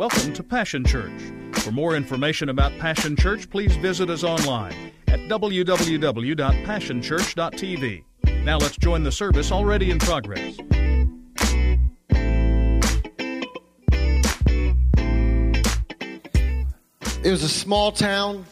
Welcome to Passion Church. For more information about Passion Church, please visit us online at www.passionchurch.tv. Now let's join the service already in progress. It was a small town,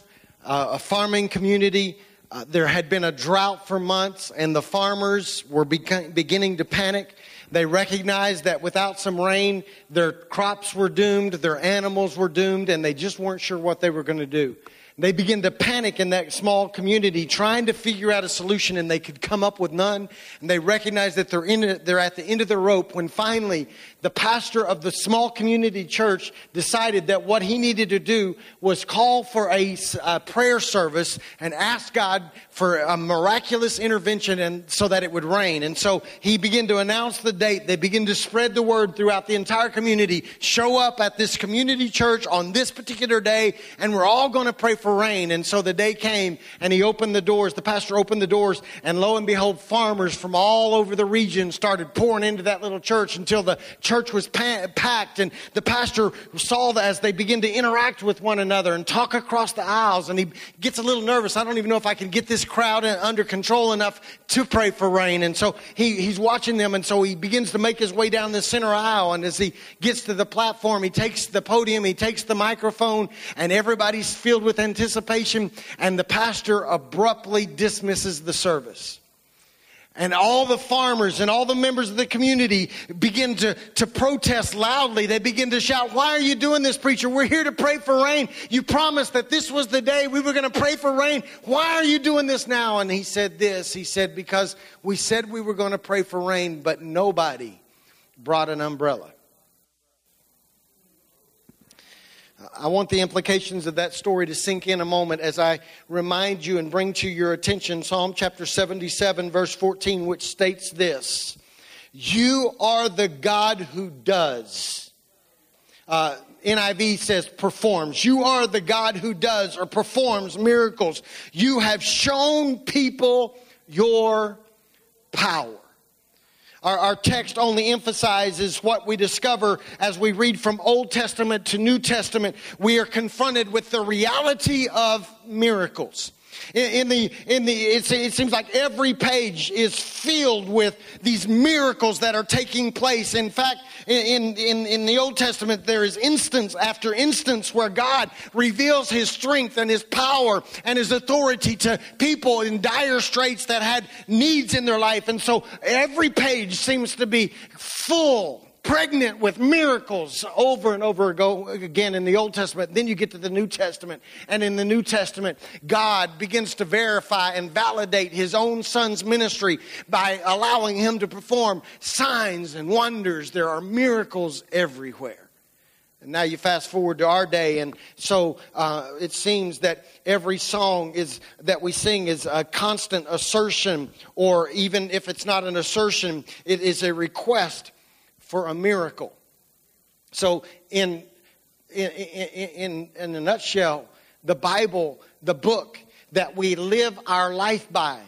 uh, a farming community. Uh, there had been a drought for months, and the farmers were beca- beginning to panic. They recognized that without some rain, their crops were doomed, their animals were doomed, and they just weren't sure what they were going to do. They began to panic in that small community, trying to figure out a solution, and they could come up with none. And they recognized that they're, in they're at the end of the rope when finally the pastor of the small community church decided that what he needed to do was call for a, a prayer service and ask God for a miraculous intervention and so that it would rain. And so he began to announce the date. They began to spread the word throughout the entire community. Show up at this community church on this particular day, and we're all going to pray for rain. And so the day came, and he opened the doors. The pastor opened the doors, and lo and behold, farmers from all over the region started pouring into that little church until the church was pa- packed. And the pastor saw that as they begin to interact with one another and talk across the aisles, and he gets a little nervous. I don't even know if I can get this crowd under control enough to pray for rain. And so he, he's watching them, and so he begins to make his way down the center aisle. And as he gets to the platform, he takes the podium, he takes the microphone, and everybody's filled with anticipation. And the pastor abruptly dismisses the service. And all the farmers and all the members of the community begin to, to protest loudly. They begin to shout, Why are you doing this, preacher? We're here to pray for rain. You promised that this was the day we were going to pray for rain. Why are you doing this now? And he said this He said, Because we said we were going to pray for rain, but nobody brought an umbrella. I want the implications of that story to sink in a moment as I remind you and bring to your attention Psalm chapter 77, verse 14, which states this You are the God who does. Uh, NIV says performs. You are the God who does or performs miracles. You have shown people your power. Our, our, text only emphasizes what we discover as we read from Old Testament to New Testament. We are confronted with the reality of miracles. In, in the, in the, it seems like every page is filled with these miracles that are taking place. In fact, in, in, in the Old Testament, there is instance after instance where God reveals his strength and his power and his authority to people in dire straits that had needs in their life. And so every page seems to be full pregnant with miracles over and over again in the Old Testament. Then you get to the New Testament. And in the New Testament, God begins to verify and validate his own son's ministry by allowing him to perform signs and wonders. There are miracles everywhere. And now you fast forward to our day, and so uh, it seems that every song is that we sing is a constant assertion, or even if it's not an assertion, it is a request for a miracle. So, in, in, in, in a nutshell, the Bible, the book that we live our life by,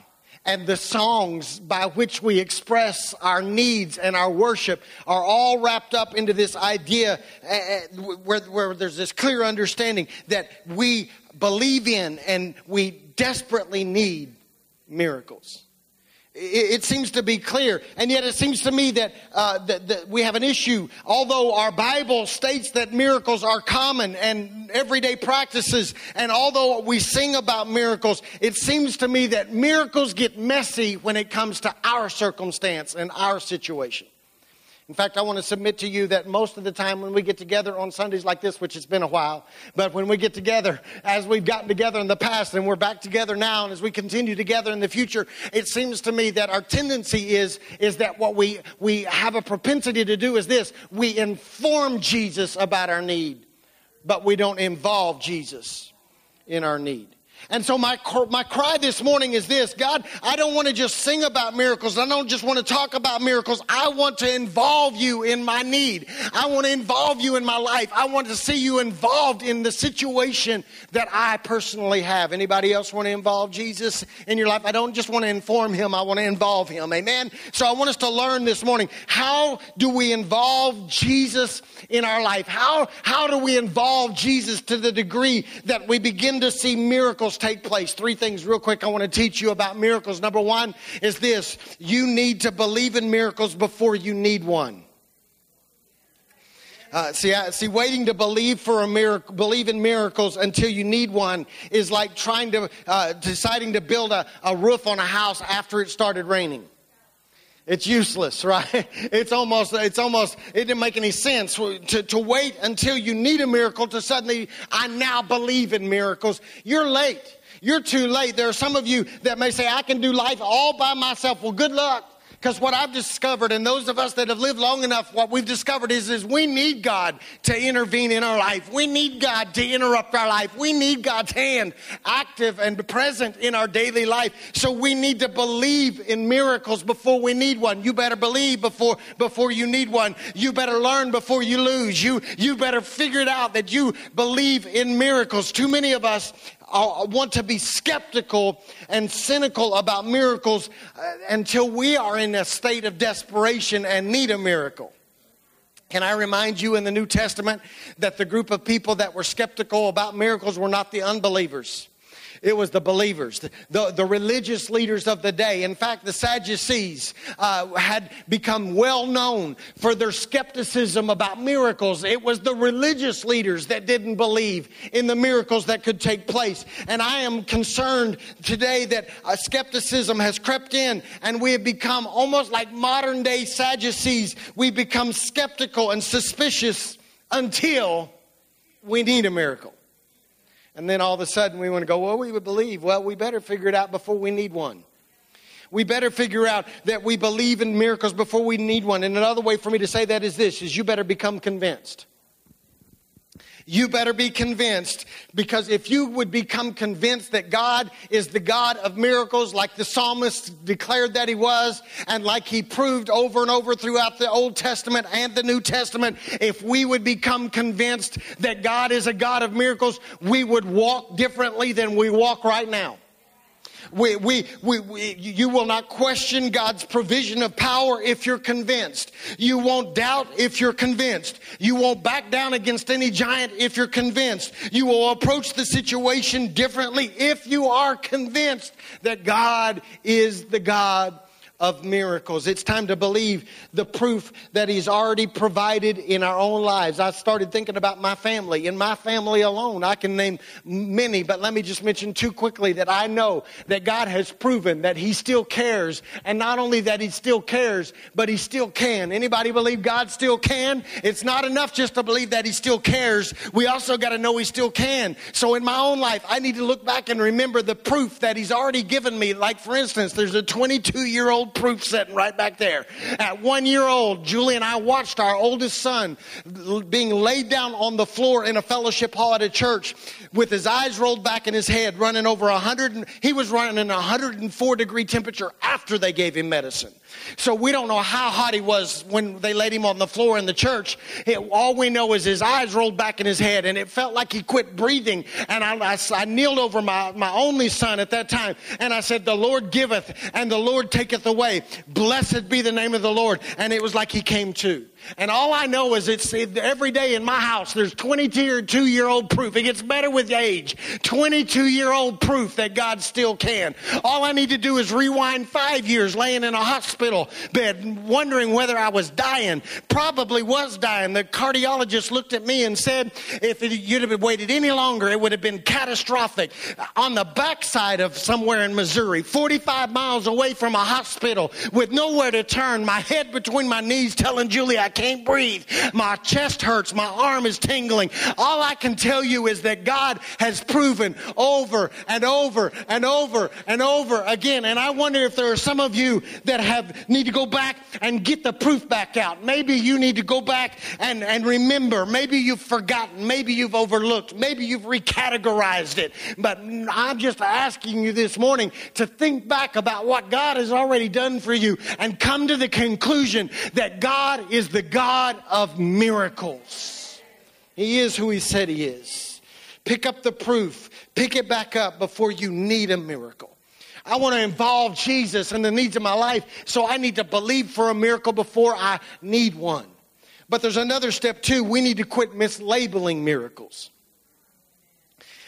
and the songs by which we express our needs and our worship are all wrapped up into this idea uh, uh, where, where there's this clear understanding that we believe in and we desperately need miracles. It, seems to be clear, and yet it seems to me that, uh, that, that, we have an issue. Although our Bible states that miracles are common and everyday practices, and although we sing about miracles, it seems to me that miracles get messy when it comes to our circumstance and our situation. In fact, I want to submit to you that most of the time when we get together on Sundays like this, which has been a while, but when we get together, as we've gotten together in the past and we're back together now, and as we continue together in the future, it seems to me that our tendency is, is that what we, we have a propensity to do is this we inform Jesus about our need, but we don't involve Jesus in our need. And so my, my cry this morning is this God, I don't want to just sing about miracles. I don't just want to talk about miracles. I want to involve you in my need. I want to involve you in my life. I want to see you involved in the situation that I personally have. Anybody else want to involve Jesus in your life? I don't just want to inform him, I want to involve him. Amen. So I want us to learn this morning how do we involve Jesus in our life? How, how do we involve Jesus to the degree that we begin to see miracles take place. Three things, real quick, I want to teach you about miracles. Number one is this you need to believe in miracles before you need one. Uh, see, see, waiting to believe for a miracle, believe in miracles until you need one is like trying to, uh, deciding to build a, a roof on a house after it started raining. It's useless, right? It's almost, it's almost, it didn't make any sense to, to wait until you need a miracle to suddenly, I now believe in miracles. You're late. You're too late. There are some of you that may say, I can do life all by myself. Well, good luck. Because what I've discovered, and those of us that have lived long enough, what we've discovered is, is we need God to intervene in our life. We need God to interrupt our life. We need God's hand active and present in our daily life. So we need to believe in miracles before we need one. You better believe before, before you need one. You better learn before you lose. You, you better figure it out that you believe in miracles. Too many of us want to be skeptical and cynical about miracles uh, until we are in a state of desperation and need a miracle. Can I remind you in the New Testament that the group of people that were skeptical about miracles were not the unbelievers? It was the believers, the, the, the religious leaders of the day. In fact, the Sadducees uh, had become well known for their skepticism about miracles. It was the religious leaders that didn't believe in the miracles that could take place. And I am concerned today that uh, skepticism has crept in and we have become almost like modern day Sadducees. We become skeptical and suspicious until we need a miracle. And then all of a sudden we want to go, well, we would believe. Well, we better figure it out before we need one. We better figure out that we believe in miracles before we need one. And another way for me to say that is this is you better become convinced. You better be convinced because if you would become convinced that God is the God of miracles, like the psalmist declared that he was, and like he proved over and over throughout the Old Testament and the New Testament, if we would become convinced that God is a God of miracles, we would walk differently than we walk right now. We, we, we, we, you will not question God's provision of power if you're convinced. You won't doubt if you're convinced. You won't back down against any giant if you're convinced. You will approach the situation differently if you are convinced that God is the God of miracles. It's time to believe the proof that He's already provided in our own lives. I started thinking about my family. In my family alone, I can name many, but let me just mention two quickly that I know that God has proven that He still cares. And not only that He still cares, but He still can. Anybody believe God still can? It's not enough just to believe that He still cares. We also got to know He still can. So in my own life, I need to look back and remember the proof that He's already given me. Like, for instance, there's a 22 year old proof sitting right back there. At one year old, Julie and I watched our oldest son being laid down on the floor in a fellowship hall at a church with his eyes rolled back in his head, running over 100. He was running in 104 degree temperature after they gave him medicine. So we don't know how hot he was when they laid him on the floor in the church. It, all we know is his eyes rolled back in his head and it felt like he quit breathing. And I, I, I kneeled over my, my only son at that time and I said, The Lord giveth and the Lord taketh away. Blessed be the name of the Lord. And it was like he came to. And all I know is it's every day in my house, there's 22 year old proof. It gets better with age. 22 year old proof that God still can. All I need to do is rewind five years laying in a hospital bed, wondering whether I was dying. Probably was dying. The cardiologist looked at me and said, if you'd have waited any longer, it would have been catastrophic. On the backside of somewhere in Missouri, 45 miles away from a hospital with nowhere to turn, my head between my knees telling Julie I can't breathe. My chest hurts. My arm is tingling. All I can tell you is that God has proven over and over and over and over again. And I wonder if there are some of you that have need to go back and get the proof back out. Maybe you need to go back and, and remember. Maybe you've forgotten. Maybe you've overlooked. Maybe you've recategorized it. But I'm just asking you this morning to think back about what God has already done for you and come to the conclusion that God is the God of miracles. He is who He said He is. Pick up the proof, pick it back up before you need a miracle. I want to involve Jesus in the needs of my life, so I need to believe for a miracle before I need one. But there's another step too. We need to quit mislabeling miracles.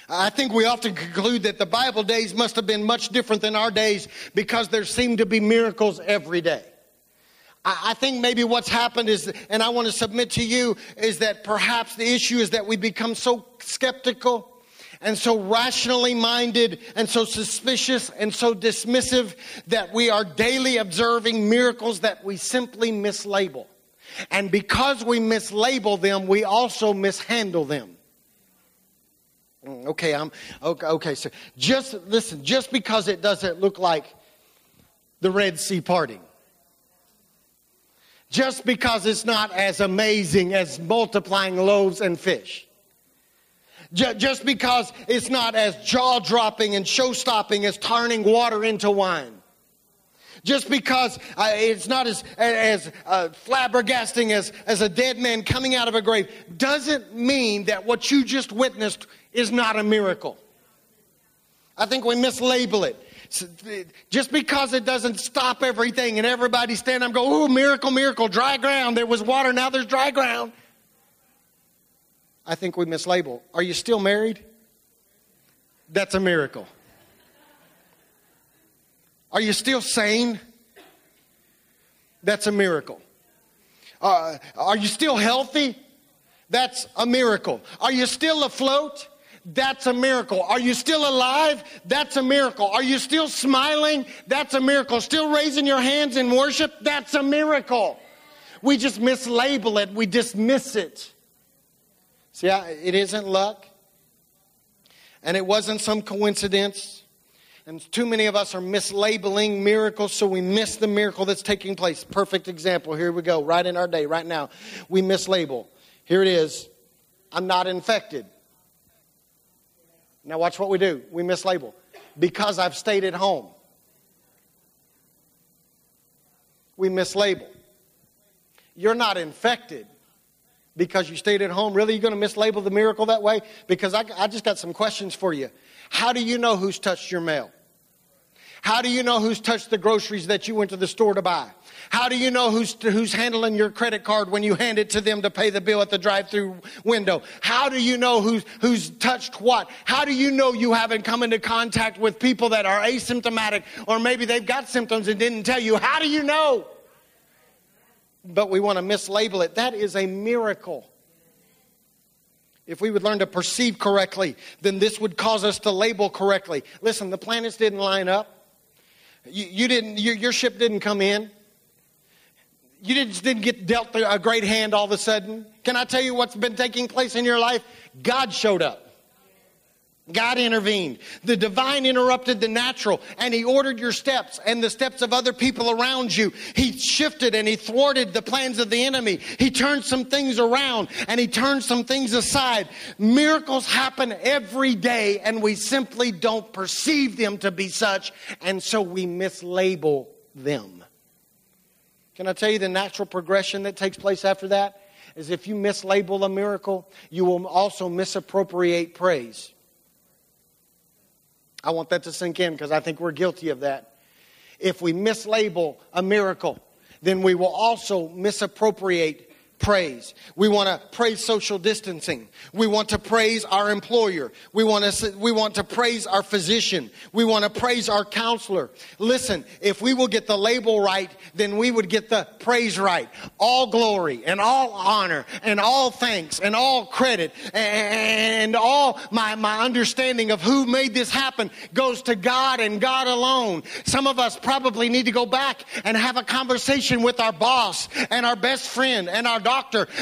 I think we often conclude that the Bible days must have been much different than our days because there seem to be miracles every day. I think maybe what's happened is, and I want to submit to you, is that perhaps the issue is that we become so skeptical and so rationally minded and so suspicious and so dismissive that we are daily observing miracles that we simply mislabel. And because we mislabel them, we also mishandle them. Mm, okay, I'm okay, okay. So just listen, just because it doesn't look like the Red Sea parting, just because it's not as amazing as multiplying loaves and fish, just because it's not as jaw dropping and show stopping as turning water into wine. Just because uh, it's not as, as uh, flabbergasting as, as a dead man coming out of a grave doesn't mean that what you just witnessed is not a miracle. I think we mislabel it. Just because it doesn't stop everything and everybody stand up and go, oh, miracle, miracle, dry ground. There was water, now there's dry ground. I think we mislabel. Are you still married? That's a miracle. Are you still sane? That's a miracle. Uh, are you still healthy? That's a miracle. Are you still afloat? That's a miracle. Are you still alive? That's a miracle. Are you still smiling? That's a miracle. Still raising your hands in worship? That's a miracle. We just mislabel it, we dismiss it. See, it isn't luck, and it wasn't some coincidence. And too many of us are mislabeling miracles, so we miss the miracle that's taking place. Perfect example. Here we go, right in our day, right now. We mislabel. Here it is I'm not infected. Now, watch what we do. We mislabel. Because I've stayed at home. We mislabel. You're not infected because you stayed at home. Really, you're going to mislabel the miracle that way? Because I, I just got some questions for you. How do you know who's touched your mail? How do you know who's touched the groceries that you went to the store to buy? How do you know who's, who's handling your credit card when you hand it to them to pay the bill at the drive through window? How do you know who's, who's touched what? How do you know you haven't come into contact with people that are asymptomatic or maybe they've got symptoms and didn't tell you? How do you know? But we want to mislabel it. That is a miracle. If we would learn to perceive correctly, then this would cause us to label correctly. Listen, the planets didn't line up. You, you didn't, your, your ship didn't come in. You didn't, didn't get dealt a great hand all of a sudden. Can I tell you what's been taking place in your life? God showed up. God intervened. The divine interrupted the natural and he ordered your steps and the steps of other people around you. He shifted and he thwarted the plans of the enemy. He turned some things around and he turned some things aside. Miracles happen every day and we simply don't perceive them to be such and so we mislabel them. Can I tell you the natural progression that takes place after that? Is if you mislabel a miracle, you will also misappropriate praise. I want that to sink in because I think we're guilty of that. If we mislabel a miracle, then we will also misappropriate praise. We want to praise social distancing. We want to praise our employer. We want to, we want to praise our physician. We want to praise our counselor. Listen, if we will get the label right, then we would get the praise right. All glory and all honor and all thanks and all credit and all my, my understanding of who made this happen goes to God and God alone. Some of us probably need to go back and have a conversation with our boss and our best friend and our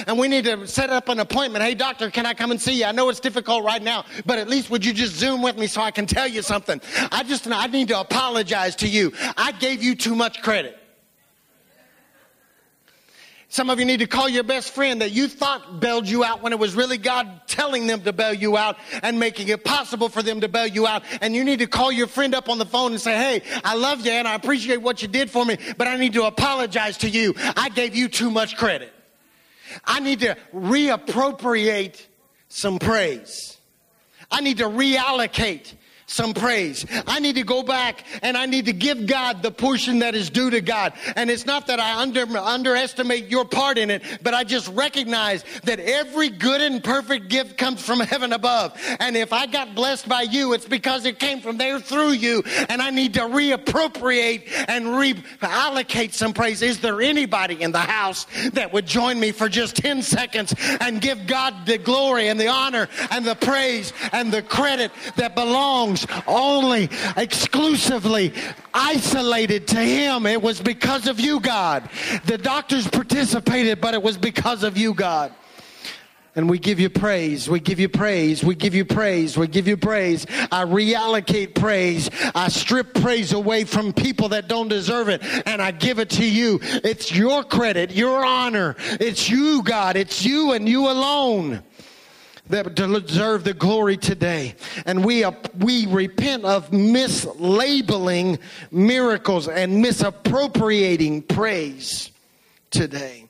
and we need to set up an appointment. Hey, doctor, can I come and see you? I know it's difficult right now, but at least would you just Zoom with me so I can tell you something? I just, I need to apologize to you. I gave you too much credit. Some of you need to call your best friend that you thought bailed you out when it was really God telling them to bail you out and making it possible for them to bail you out. And you need to call your friend up on the phone and say, Hey, I love you and I appreciate what you did for me, but I need to apologize to you. I gave you too much credit. I need to reappropriate some praise. I need to reallocate some praise. I need to go back and I need to give God the portion that is due to God. And it's not that I under, underestimate your part in it, but I just recognize that every good and perfect gift comes from heaven above. And if I got blessed by you, it's because it came from there through you. And I need to reappropriate and reallocate some praise. Is there anybody in the house that would join me for just 10 seconds and give God the glory and the honor and the praise and the credit that belongs only exclusively isolated to Him. It was because of you, God. The doctors participated, but it was because of you, God. And we give you praise. We give you praise. We give you praise. We give you praise. I reallocate praise. I strip praise away from people that don't deserve it and I give it to you. It's your credit, your honor. It's you, God. It's you and you alone that deserve the glory today. And we, uh, we repent of mislabeling miracles and misappropriating praise today.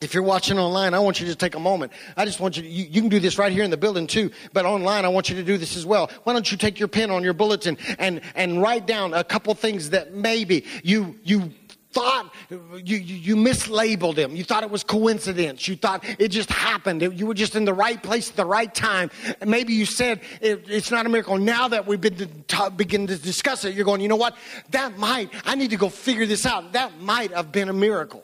If you're watching online, I want you to just take a moment. I just want you to, you, you, can do this right here in the building too, but online, I want you to do this as well. Why don't you take your pen on your bulletin and, and write down a couple things that maybe you, you thought you, you, mislabeled him. You thought it was coincidence. You thought it just happened. You were just in the right place at the right time. And maybe you said it, it's not a miracle. Now that we've been to talk, begin to discuss it, you're going, you know what? That might, I need to go figure this out. That might have been a miracle.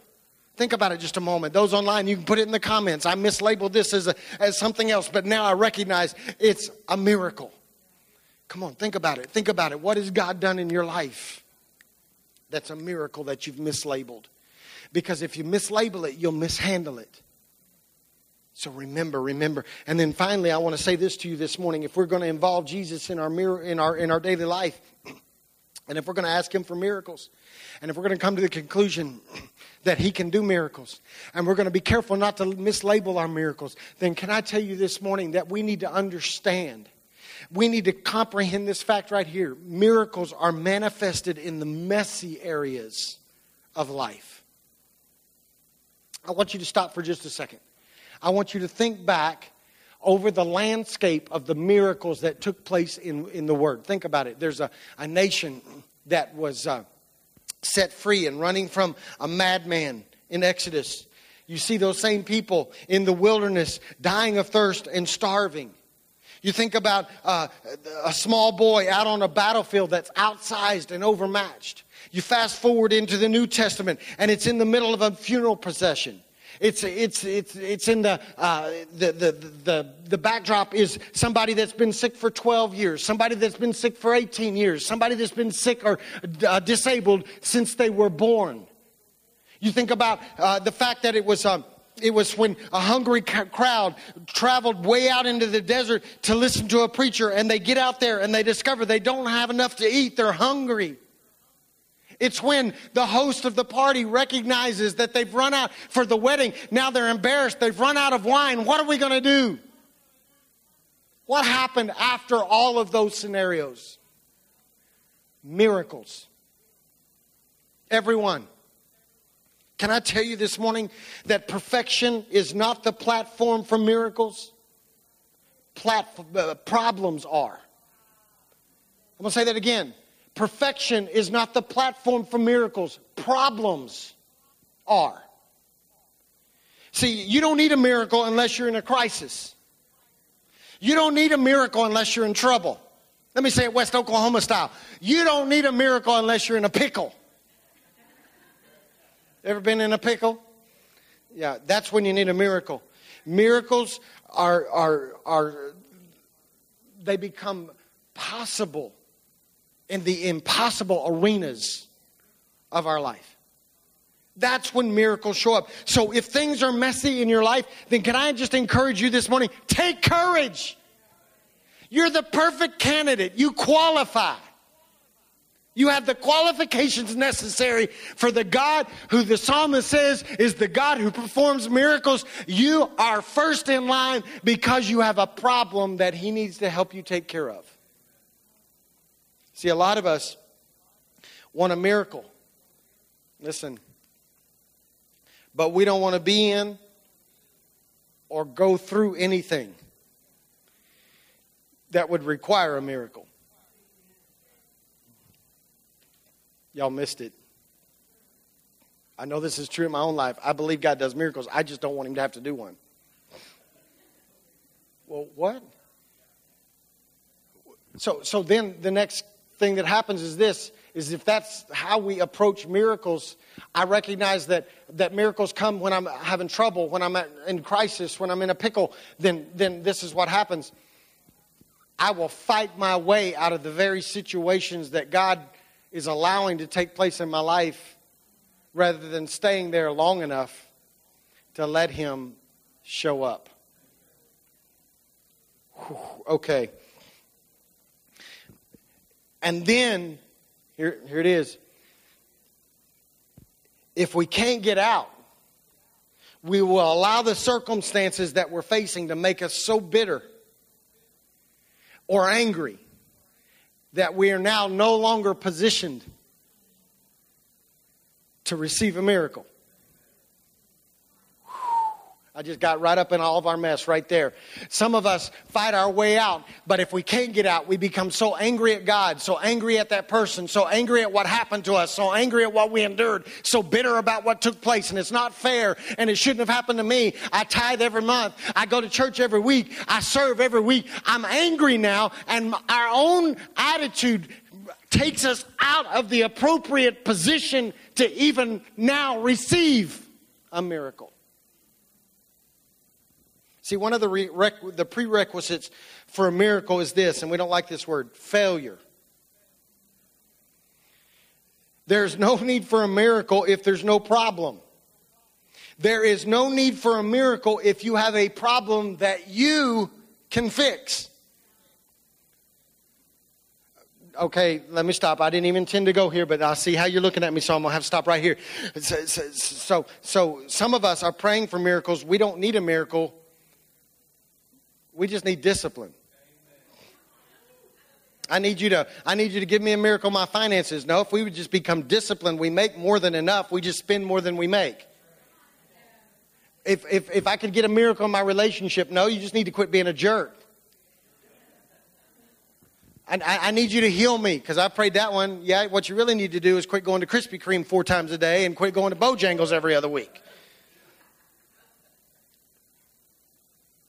Think about it just a moment. Those online, you can put it in the comments. I mislabeled this as, a, as something else, but now I recognize it's a miracle. Come on, think about it. Think about it. What has God done in your life? That's a miracle that you've mislabeled. Because if you mislabel it, you'll mishandle it. So remember, remember. And then finally, I want to say this to you this morning. If we're going to involve Jesus in our, mirror, in our, in our daily life, and if we're going to ask Him for miracles, and if we're going to come to the conclusion that He can do miracles, and we're going to be careful not to mislabel our miracles, then can I tell you this morning that we need to understand we need to comprehend this fact right here. Miracles are manifested in the messy areas of life. I want you to stop for just a second. I want you to think back over the landscape of the miracles that took place in, in the Word. Think about it. There's a, a nation that was uh, set free and running from a madman in Exodus. You see those same people in the wilderness dying of thirst and starving. You think about uh, a small boy out on a battlefield that's outsized and overmatched. You fast forward into the New Testament, and it's in the middle of a funeral procession. It's, it's, it's, it's in the, uh, the, the, the, the backdrop is somebody that's been sick for 12 years, somebody that's been sick for 18 years, somebody that's been sick or uh, disabled since they were born. You think about uh, the fact that it was um, it was when a hungry crowd traveled way out into the desert to listen to a preacher, and they get out there and they discover they don't have enough to eat. They're hungry. It's when the host of the party recognizes that they've run out for the wedding. Now they're embarrassed. They've run out of wine. What are we going to do? What happened after all of those scenarios? Miracles. Everyone. Can I tell you this morning that perfection is not the platform for miracles? Uh, problems are. I'm going to say that again. Perfection is not the platform for miracles, problems are. See, you don't need a miracle unless you're in a crisis. You don't need a miracle unless you're in trouble. Let me say it West Oklahoma style. You don't need a miracle unless you're in a pickle. Ever been in a pickle? Yeah, that's when you need a miracle. Miracles are, are, are they become possible in the impossible arenas of our life. That's when miracles show up. So if things are messy in your life, then can I just encourage you this morning? Take courage. You're the perfect candidate. You qualify. You have the qualifications necessary for the God who the psalmist says is the God who performs miracles. You are first in line because you have a problem that he needs to help you take care of. See, a lot of us want a miracle. Listen, but we don't want to be in or go through anything that would require a miracle. Y'all missed it. I know this is true in my own life. I believe God does miracles. I just don't want Him to have to do one. Well, what? So, so then the next thing that happens is this is if that's how we approach miracles, I recognize that, that miracles come when I'm having trouble, when I'm in crisis, when I'm in a pickle, then, then this is what happens. I will fight my way out of the very situations that God is allowing to take place in my life rather than staying there long enough to let Him show up. Whew, okay. And then, here, here it is. If we can't get out, we will allow the circumstances that we're facing to make us so bitter or angry that we are now no longer positioned to receive a miracle. I just got right up in all of our mess right there. Some of us fight our way out, but if we can't get out, we become so angry at God, so angry at that person, so angry at what happened to us, so angry at what we endured, so bitter about what took place, and it's not fair, and it shouldn't have happened to me. I tithe every month, I go to church every week, I serve every week. I'm angry now, and our own attitude takes us out of the appropriate position to even now receive a miracle. See, one of the, re- the prerequisites for a miracle is this, and we don't like this word failure. There's no need for a miracle if there's no problem. There is no need for a miracle if you have a problem that you can fix. Okay, let me stop. I didn't even intend to go here, but I see how you're looking at me, so I'm going to have to stop right here. So, so, so, some of us are praying for miracles. We don't need a miracle we just need discipline. I need you to I need you to give me a miracle my finances. No, if we would just become disciplined, we make more than enough. We just spend more than we make. If if if I could get a miracle in my relationship, no, you just need to quit being a jerk. I, I, need you to heal me because I prayed that one. Yeah, what you really need to do is quit going to Krispy Kreme four times a day and quit going to Bojangles every other week.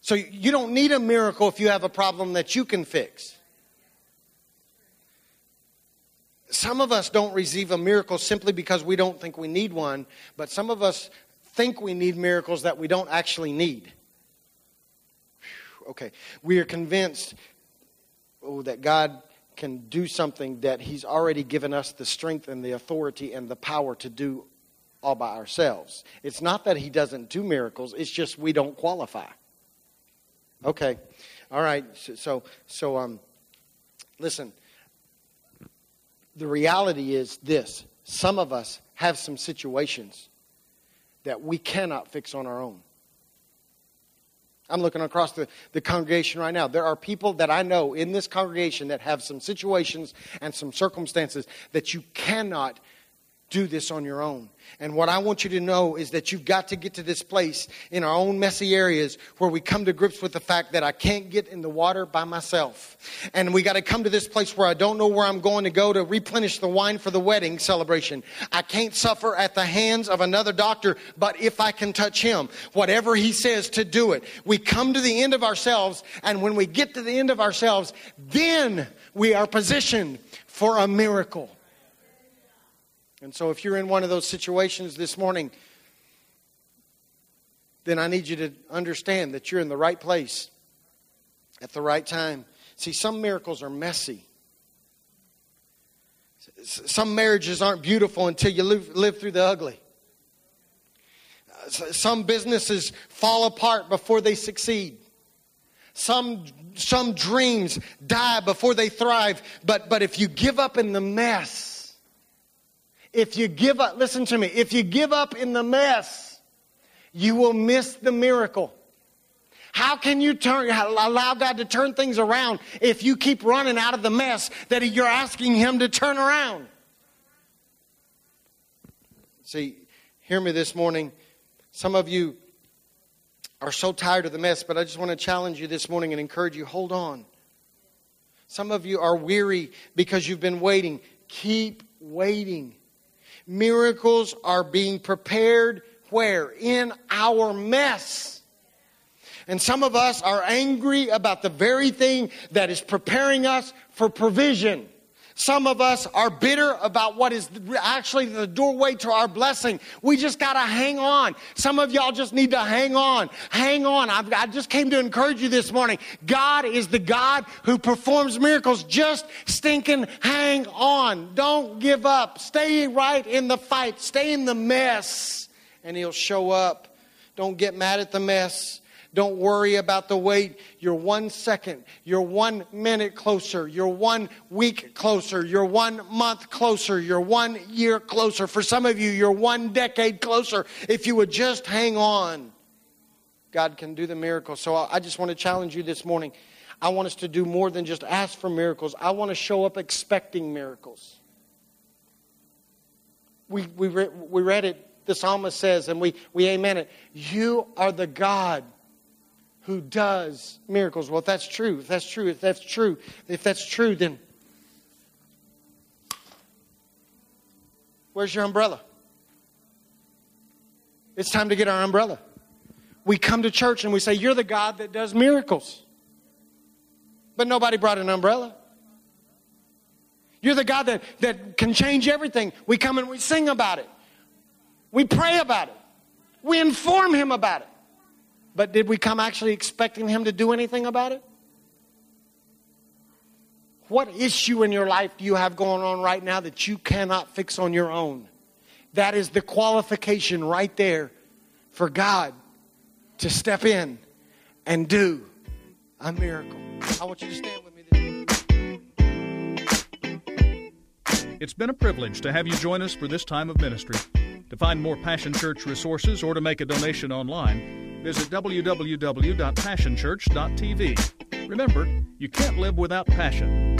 So you don't need a miracle if you have a problem that you can fix. Some of us don't receive a miracle simply because we don't think we need one, but some of us think we need miracles that we don't actually need. Okay, we are convinced oh, that God can do something that He's already given us the strength and the authority and the power to do all by ourselves. It's not that He doesn't do miracles, it's just we don't qualify. Okay. All right. So, so, um, listen. The reality is this some of us have some situations that we cannot fix on our own. I'm looking across the, the congregation right now. There are people that I know in this congregation that have some situations and some circumstances that you cannot do this on your own. And what I want you to know is that you've got to get to this place in our own messy areas where we come to grips with the fact that I can't get in the water by myself. And we got to come to this place where I don't know where I'm going to go to replenish the wine for the wedding celebration. I can't suffer at the hands of another doctor, but if I can touch him, whatever he says to do it. We come to the end of ourselves, and when we get to the end of ourselves, then we are positioned for a miracle. And so, if you're in one of those situations this morning, then I need you to understand that you're in the right place at the right time. See, some miracles are messy. Some marriages aren't beautiful until you live, through the ugly. Some businesses fall apart before they succeed. Some, some dreams die before they thrive. But, but if you give up in the mess, if you give up, listen to me, if you give up in the mess, you will miss the miracle. How can you turn, allow God to turn things around if you keep running out of the mess that you're asking Him to turn around? See, hear me this morning. Some of you are so tired of the mess, but I just want to challenge you this morning and encourage you hold on. Some of you are weary because you've been waiting. Keep waiting. Miracles are being prepared where? In our mess. And some of us are angry about the very thing that is preparing us for provision. Some of us are bitter about what is actually the doorway to our blessing. We just got to hang on. Some of y'all just need to hang on. Hang on. I've, i just came to encourage you this morning. God is the God who performs miracles. Just stinking hang on. Don't give up. Stay right in the fight. Stay in the mess, and He'll show up. Don't get mad at the mess. Don't worry about the wait. You're one second, you're one minute closer, you're one week closer, you're one month closer, you're one year closer. For some of you, you're one decade closer. If you would just hang on, God can do the miracle. So I just want to challenge you this morning. I want us to do more than just ask for miracles. I want to show up expecting miracles. We, we, re, we read it, the psalmist says, and we, we amen it. You are the God who does miracles. Well, if that's true, if that's true, if that's true, if that's true, then where's your umbrella? It's time to get our umbrella. We come to church and we say, You're the God that does miracles. But nobody brought an umbrella. You're the God that, that can change everything. We come and we sing about it. We pray about it. We inform Him about it. But did we come actually expecting Him to do anything about it? What issue in your life do you have going on right now that you cannot fix on your own? That is the qualification right there for God to step in and do a miracle. I want you to stand with me. It's been a privilege to have you join us for this time of ministry. To find more Passion Church resources or to make a donation online, Visit www.passionchurch.tv. Remember, you can't live without passion.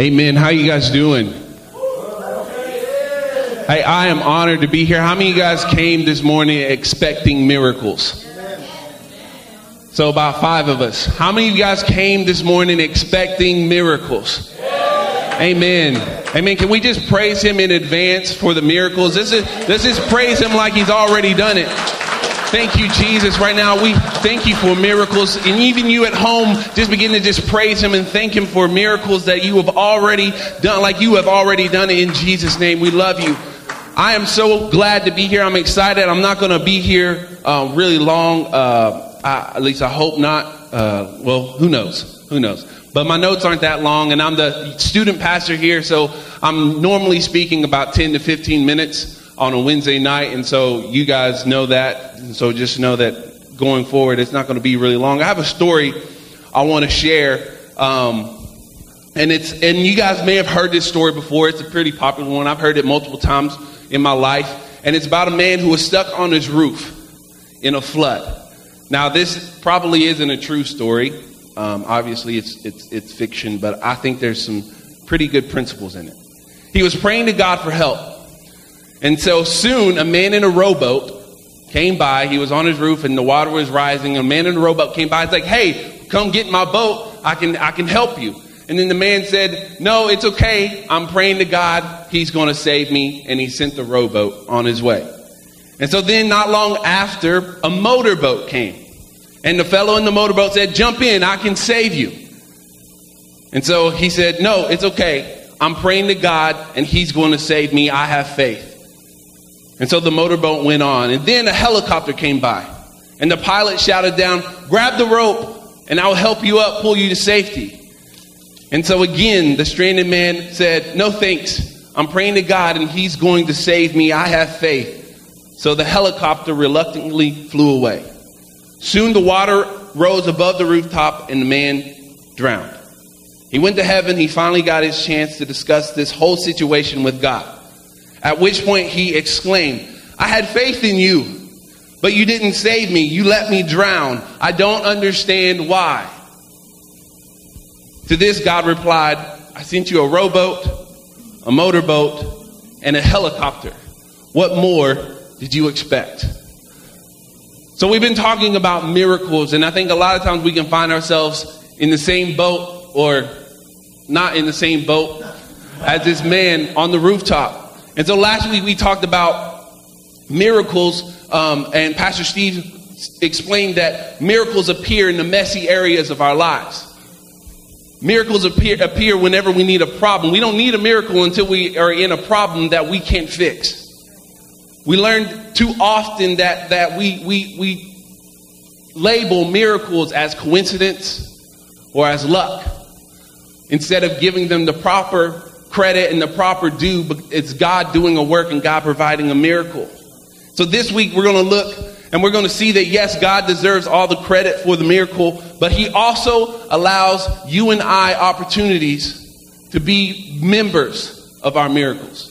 Amen. How you guys doing? Hey, I am honored to be here. How many of you guys came this morning expecting miracles? So, about five of us. How many of you guys came this morning expecting miracles? Amen. Amen. Can we just praise him in advance for the miracles? This is, let's just praise him like he's already done it. Thank you, Jesus. Right now, we thank you for miracles. And even you at home, just begin to just praise Him and thank Him for miracles that you have already done, like you have already done it in Jesus' name. We love you. I am so glad to be here. I'm excited. I'm not going to be here uh, really long. Uh, I, at least I hope not. Uh, well, who knows? Who knows? But my notes aren't that long, and I'm the student pastor here, so I'm normally speaking about 10 to 15 minutes on a Wednesday night, and so you guys know that. And so just know that going forward, it's not going to be really long. I have a story I want to share. Um, And it's and you guys may have heard this story before. It's a pretty popular one. I've heard it multiple times in my life. And it's about a man who was stuck on his roof in a flood. Now, this probably isn't a true story. Um, obviously, it's, it's, it's fiction, but I think there's some pretty good principles in it. He was praying to God for help. And so soon, a man in a rowboat came by. He was on his roof and the water was rising. A man in a rowboat came by. It's like, hey, come get my boat. I can, I can help you. And then the man said, No, it's okay. I'm praying to God. He's going to save me. And he sent the rowboat on his way. And so then, not long after, a motorboat came. And the fellow in the motorboat said, Jump in, I can save you. And so he said, No, it's okay. I'm praying to God, and He's going to save me. I have faith. And so the motorboat went on. And then a helicopter came by. And the pilot shouted down, Grab the rope, and I'll help you up, pull you to safety. And so again, the stranded man said, No thanks. I'm praying to God and He's going to save me. I have faith. So the helicopter reluctantly flew away. Soon the water rose above the rooftop and the man drowned. He went to heaven. He finally got his chance to discuss this whole situation with God. At which point he exclaimed, I had faith in you, but you didn't save me. You let me drown. I don't understand why. To this, God replied, I sent you a rowboat, a motorboat, and a helicopter. What more did you expect? So, we've been talking about miracles, and I think a lot of times we can find ourselves in the same boat or not in the same boat as this man on the rooftop. And so, last week we talked about miracles, um, and Pastor Steve explained that miracles appear in the messy areas of our lives. Miracles appear, appear whenever we need a problem. We don't need a miracle until we are in a problem that we can't fix. We learn too often that, that we, we, we label miracles as coincidence or as luck instead of giving them the proper credit and the proper due. It's God doing a work and God providing a miracle. So this week we're going to look and we're going to see that yes, God deserves all the credit for the miracle, but He also allows you and I opportunities to be members of our miracles.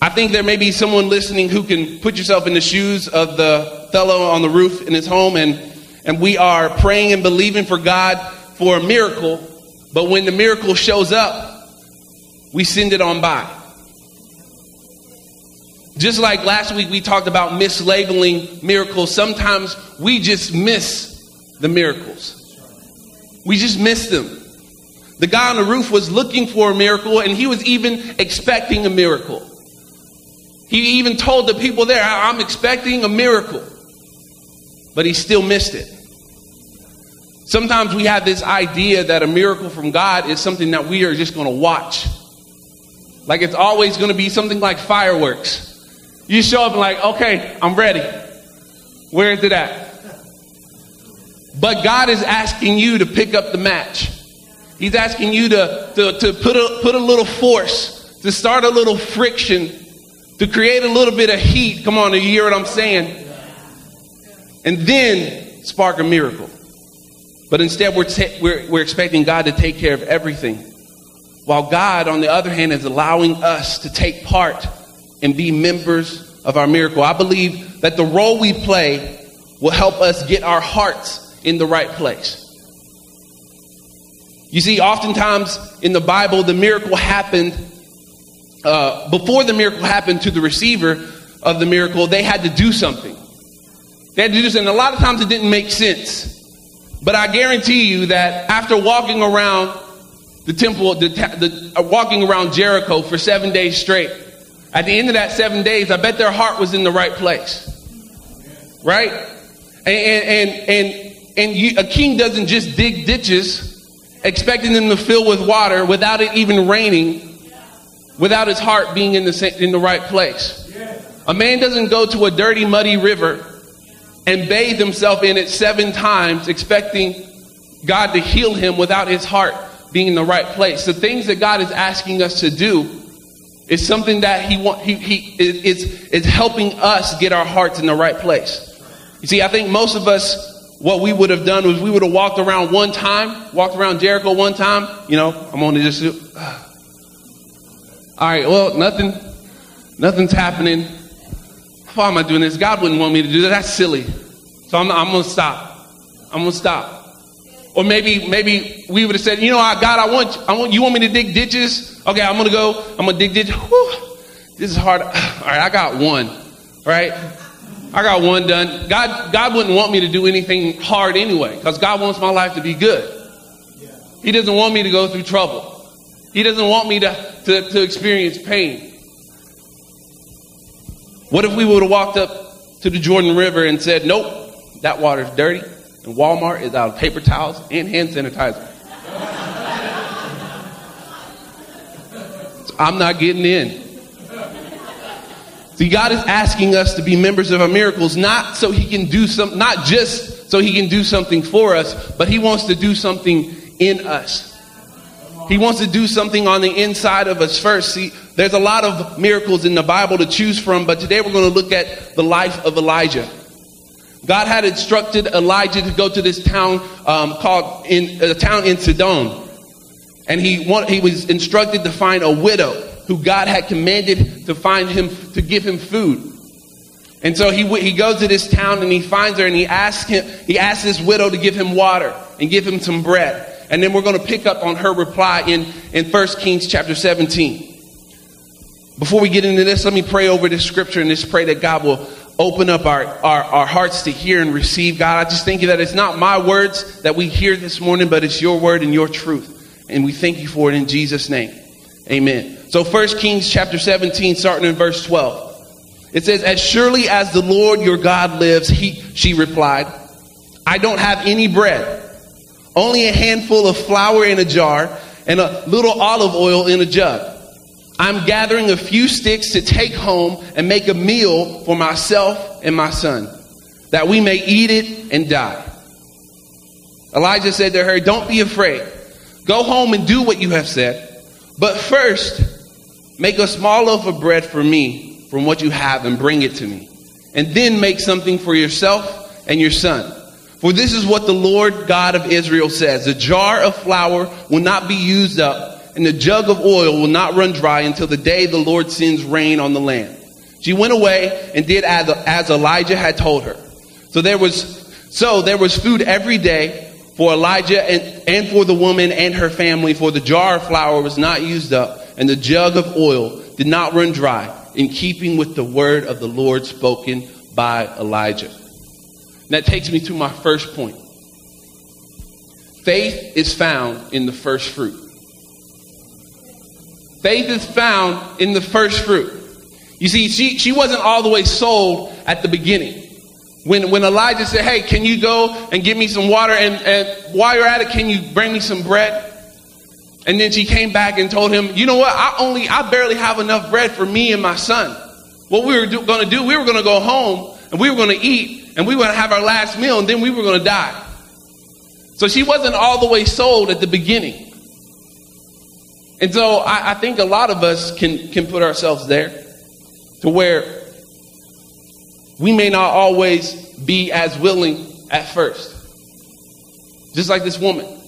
I think there may be someone listening who can put yourself in the shoes of the fellow on the roof in his home, and, and we are praying and believing for God for a miracle, but when the miracle shows up, we send it on by. Just like last week we talked about mislabeling miracles, sometimes we just miss the miracles. We just miss them. The guy on the roof was looking for a miracle and he was even expecting a miracle. He even told the people there, I'm expecting a miracle. But he still missed it. Sometimes we have this idea that a miracle from God is something that we are just going to watch. Like it's always going to be something like fireworks. You show up and like, okay, I'm ready. Where is it at? But God is asking you to pick up the match. He's asking you to, to, to put, a, put a little force, to start a little friction, to create a little bit of heat. Come on, you hear what I'm saying? And then spark a miracle. But instead, we're, we're, we're expecting God to take care of everything. While God, on the other hand, is allowing us to take part and be members of our miracle. I believe that the role we play will help us get our hearts in the right place. You see, oftentimes in the Bible, the miracle happened uh, before the miracle happened to the receiver of the miracle, they had to do something. They had to do something. A lot of times it didn't make sense. But I guarantee you that after walking around the temple, the, the, uh, walking around Jericho for seven days straight, at the end of that seven days, I bet their heart was in the right place. Right? And, and, and, and you, a king doesn't just dig ditches expecting them to fill with water without it even raining, without his heart being in the, in the right place. A man doesn't go to a dirty, muddy river and bathe himself in it seven times expecting God to heal him without his heart being in the right place. The things that God is asking us to do it's something that he want, he, he is, is helping us get our hearts in the right place. You see, I think most of us, what we would have done was we would have walked around one time, walked around Jericho one time. You know, I'm to just. Uh, all right, well, nothing, nothing's happening. Why am I doing this? God wouldn't want me to do that. That's silly. So I'm, I'm going to stop. I'm going to stop. Or maybe, maybe we would have said, you know, God, I want, I want, you want me to dig ditches? Okay, I'm to go. I'm to dig ditches. Whew, this is hard. All right, I got one. Right? I got one done. God, God wouldn't want me to do anything hard anyway, because God wants my life to be good. He doesn't want me to go through trouble. He doesn't want me to, to, to experience pain. What if we would have walked up to the Jordan River and said, Nope, that water's dirty, and Walmart is out of paper towels and hand sanitizer. so I'm not getting in. See, God is asking us to be members of our miracles, not so He can do some, not just so He can do something for us, but He wants to do something in us. He wants to do something on the inside of us first. See, there's a lot of miracles in the Bible to choose from, but today we're going to look at the life of Elijah. God had instructed Elijah to go to this town um, called in a town in Sidon, and he want, he was instructed to find a widow who God had commanded to find him to give him food. And so he he goes to this town and he finds her and he asks him he asks this widow to give him water and give him some bread. And then we're going to pick up on her reply in in 1 Kings chapter 17. Before we get into this, let me pray over this scripture and just pray that God will open up our, our, our hearts to hear and receive. God, I just thank you that it's not my words that we hear this morning, but it's your word and your truth. And we thank you for it in Jesus' name. Amen. So 1 Kings chapter 17, starting in verse 12. It says, As surely as the Lord your God lives, he, she replied, I don't have any bread, only a handful of flour in a jar and a little olive oil in a jug. I'm gathering a few sticks to take home and make a meal for myself and my son, that we may eat it and die. Elijah said to her, Don't be afraid. Go home and do what you have said. But first, make a small loaf of bread for me from what you have and bring it to me. And then make something for yourself and your son. For this is what the Lord God of Israel says The jar of flour will not be used up and the jug of oil will not run dry until the day the Lord sends rain on the land. She went away and did as, Elijah had told her. So there was so there was food every day for Elijah and, and for the woman and her family, for the jar of flour was not used up, and the jug of oil did not run dry, in keeping with the word of the Lord spoken by Elijah. And that takes me to my first point. Faith is found in the first fruit. Faith is found in the first fruit. You see, she, she wasn't all the way sold at the beginning. When, when Elijah said, Hey, can you go and give me some water? And, and while you're at it, can you bring me some bread? And then she came back and told him, You know what? I only, I barely have enough bread for me and my son. What we were going to do, we were going to go home and we were going to eat and we were going to have our last meal and then we were going to die. So she wasn't all the way sold at the beginning. And so I, I think a lot of us can, can put ourselves there to where we may not always be as willing at first. Just like this woman.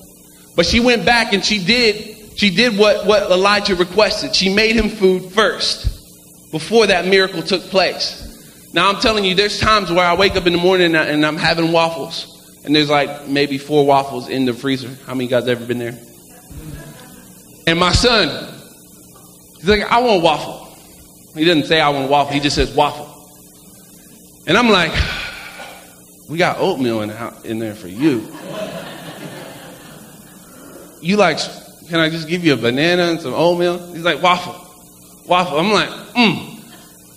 But she went back and she did, she did what, what Elijah requested. She made him food first before that miracle took place. Now I'm telling you, there's times where I wake up in the morning and, I, and I'm having waffles. And there's like maybe four waffles in the freezer. How many guys ever been there? And my son, he's like, I want waffle. He doesn't say I want waffle, he just says waffle. And I'm like, we got oatmeal in, in there for you. You like, can I just give you a banana and some oatmeal? He's like, waffle. Waffle. I'm like, mm.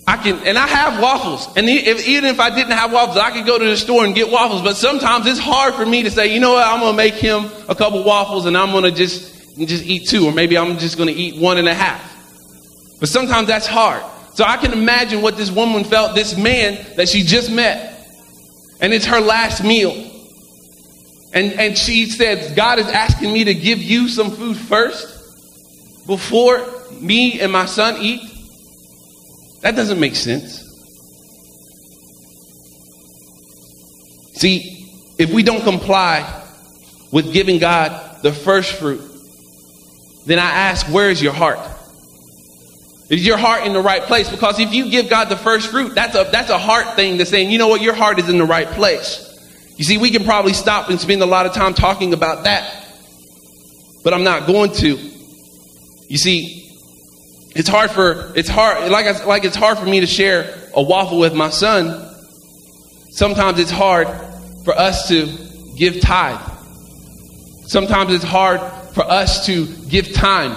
I can, and I have waffles. And if, even if I didn't have waffles, I could go to the store and get waffles. But sometimes it's hard for me to say, you know what, I'm going to make him a couple waffles and I'm going to just just eat two, or maybe I'm just going to eat one and a half. But sometimes that's hard. So I can imagine what this woman felt, this man that she just met, and it's her last meal. And, and she said, God is asking me to give you some food first before me and my son eat. That doesn't make sense. See, if we don't comply with giving God the first fruit, then I ask, where is your heart? Is your heart in the right place? Because if you give God the first fruit, that's a, that's a heart thing to saying, you know what, your heart is in the right place. You see, we can probably stop and spend a lot of time talking about that, but I'm not going to. You see, it's hard for, it's hard, like, I, like it's hard for me to share a waffle with my son. Sometimes it's hard for us to give tithe. Sometimes it's hard for us to give time.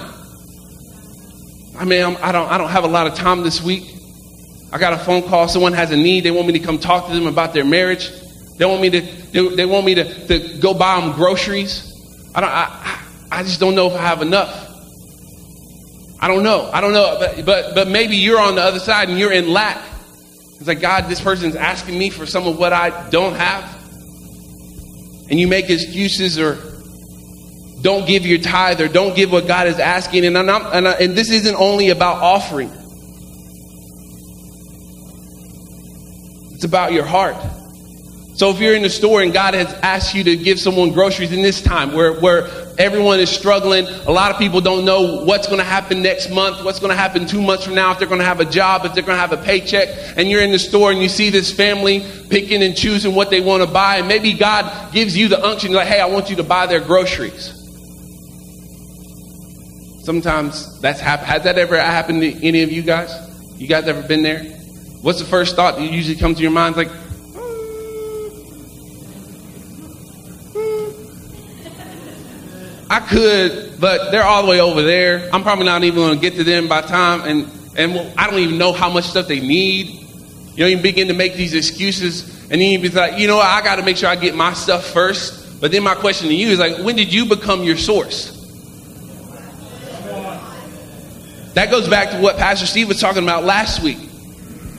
I mean, I'm, I don't, I don't have a lot of time this week. I got a phone call. Someone has a need. They want me to come talk to them about their marriage. They want me to, they, they want me to, to go buy them groceries. I don't, I, I just don't know if I have enough. I don't know. I don't know. But, but, but maybe you're on the other side and you're in lack. It's like, God, this person's asking me for some of what I don't have. And you make excuses or don't give your tithe or don't give what God is asking. And, and, I, and this isn't only about offering, it's about your heart. So if you're in the store and God has asked you to give someone groceries in this time where, where everyone is struggling, a lot of people don't know what's going to happen next month, what's going to happen two months from now, if they're going to have a job, if they're going to have a paycheck, and you're in the store and you see this family picking and choosing what they want to buy, and maybe God gives you the unction, like, hey, I want you to buy their groceries. Sometimes that's happened. Has that ever happened to any of you guys? You guys ever been there? What's the first thought that usually comes to your mind? It's like, I could, but they're all the way over there. I'm probably not even going to get to them by time, and and I don't even know how much stuff they need. You know, you begin to make these excuses, and then you be like, you know? I got to make sure I get my stuff first. But then my question to you is like, when did you become your source? That goes back to what Pastor Steve was talking about last week.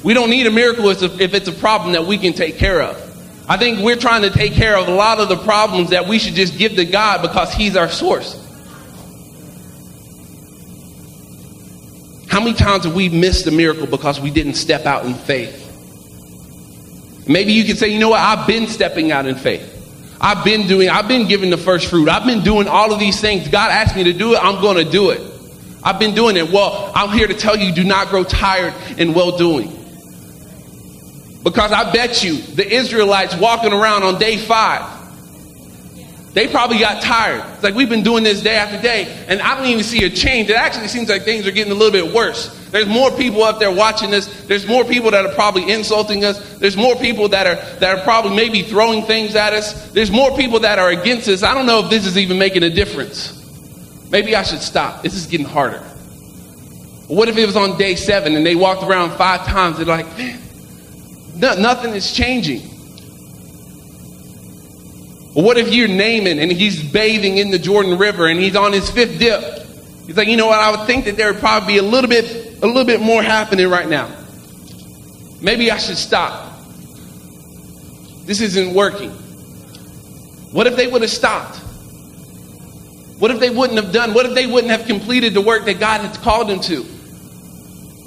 We don't need a miracle if it's a problem that we can take care of. I think we're trying to take care of a lot of the problems that we should just give to God because He's our source. How many times have we missed a miracle because we didn't step out in faith? Maybe you can say, you know what, I've been stepping out in faith. I've been doing, I've been giving the first fruit. I've been doing all of these things. God asked me to do it, I'm going to do it. I've been doing it. Well, I'm here to tell you do not grow tired in well doing. Because I bet you the Israelites walking around on day five, they probably got tired. It's like we've been doing this day after day, and I don't even see a change. It actually seems like things are getting a little bit worse. There's more people up there watching this. There's more people that are probably insulting us. There's more people that are that are probably maybe throwing things at us. There's more people that are against us. I don't know if this is even making a difference. Maybe I should stop. This is getting harder. What if it was on day seven and they walked around five times? They're like, man, no, nothing is changing. what if you're Naaman and he's bathing in the Jordan River and he's on his fifth dip? He's like, you know what? I would think that there would probably be a little bit, a little bit more happening right now. Maybe I should stop. This isn't working. What if they would have stopped? What if they wouldn't have done? What if they wouldn't have completed the work that God had called them to?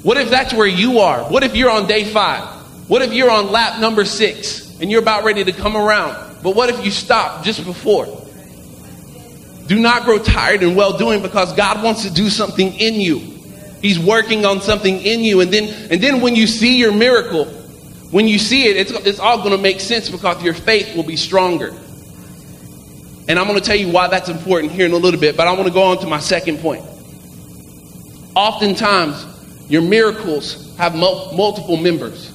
What if that's where you are? What if you're on day five? What if you're on lap number six and you're about ready to come around? But what if you stop just before? Do not grow tired in well doing because God wants to do something in you. He's working on something in you. And then, and then when you see your miracle, when you see it, it's, it's all going to make sense because your faith will be stronger. And I'm going to tell you why that's important here in a little bit, but I want to go on to my second point. Oftentimes, your miracles have mul- multiple members.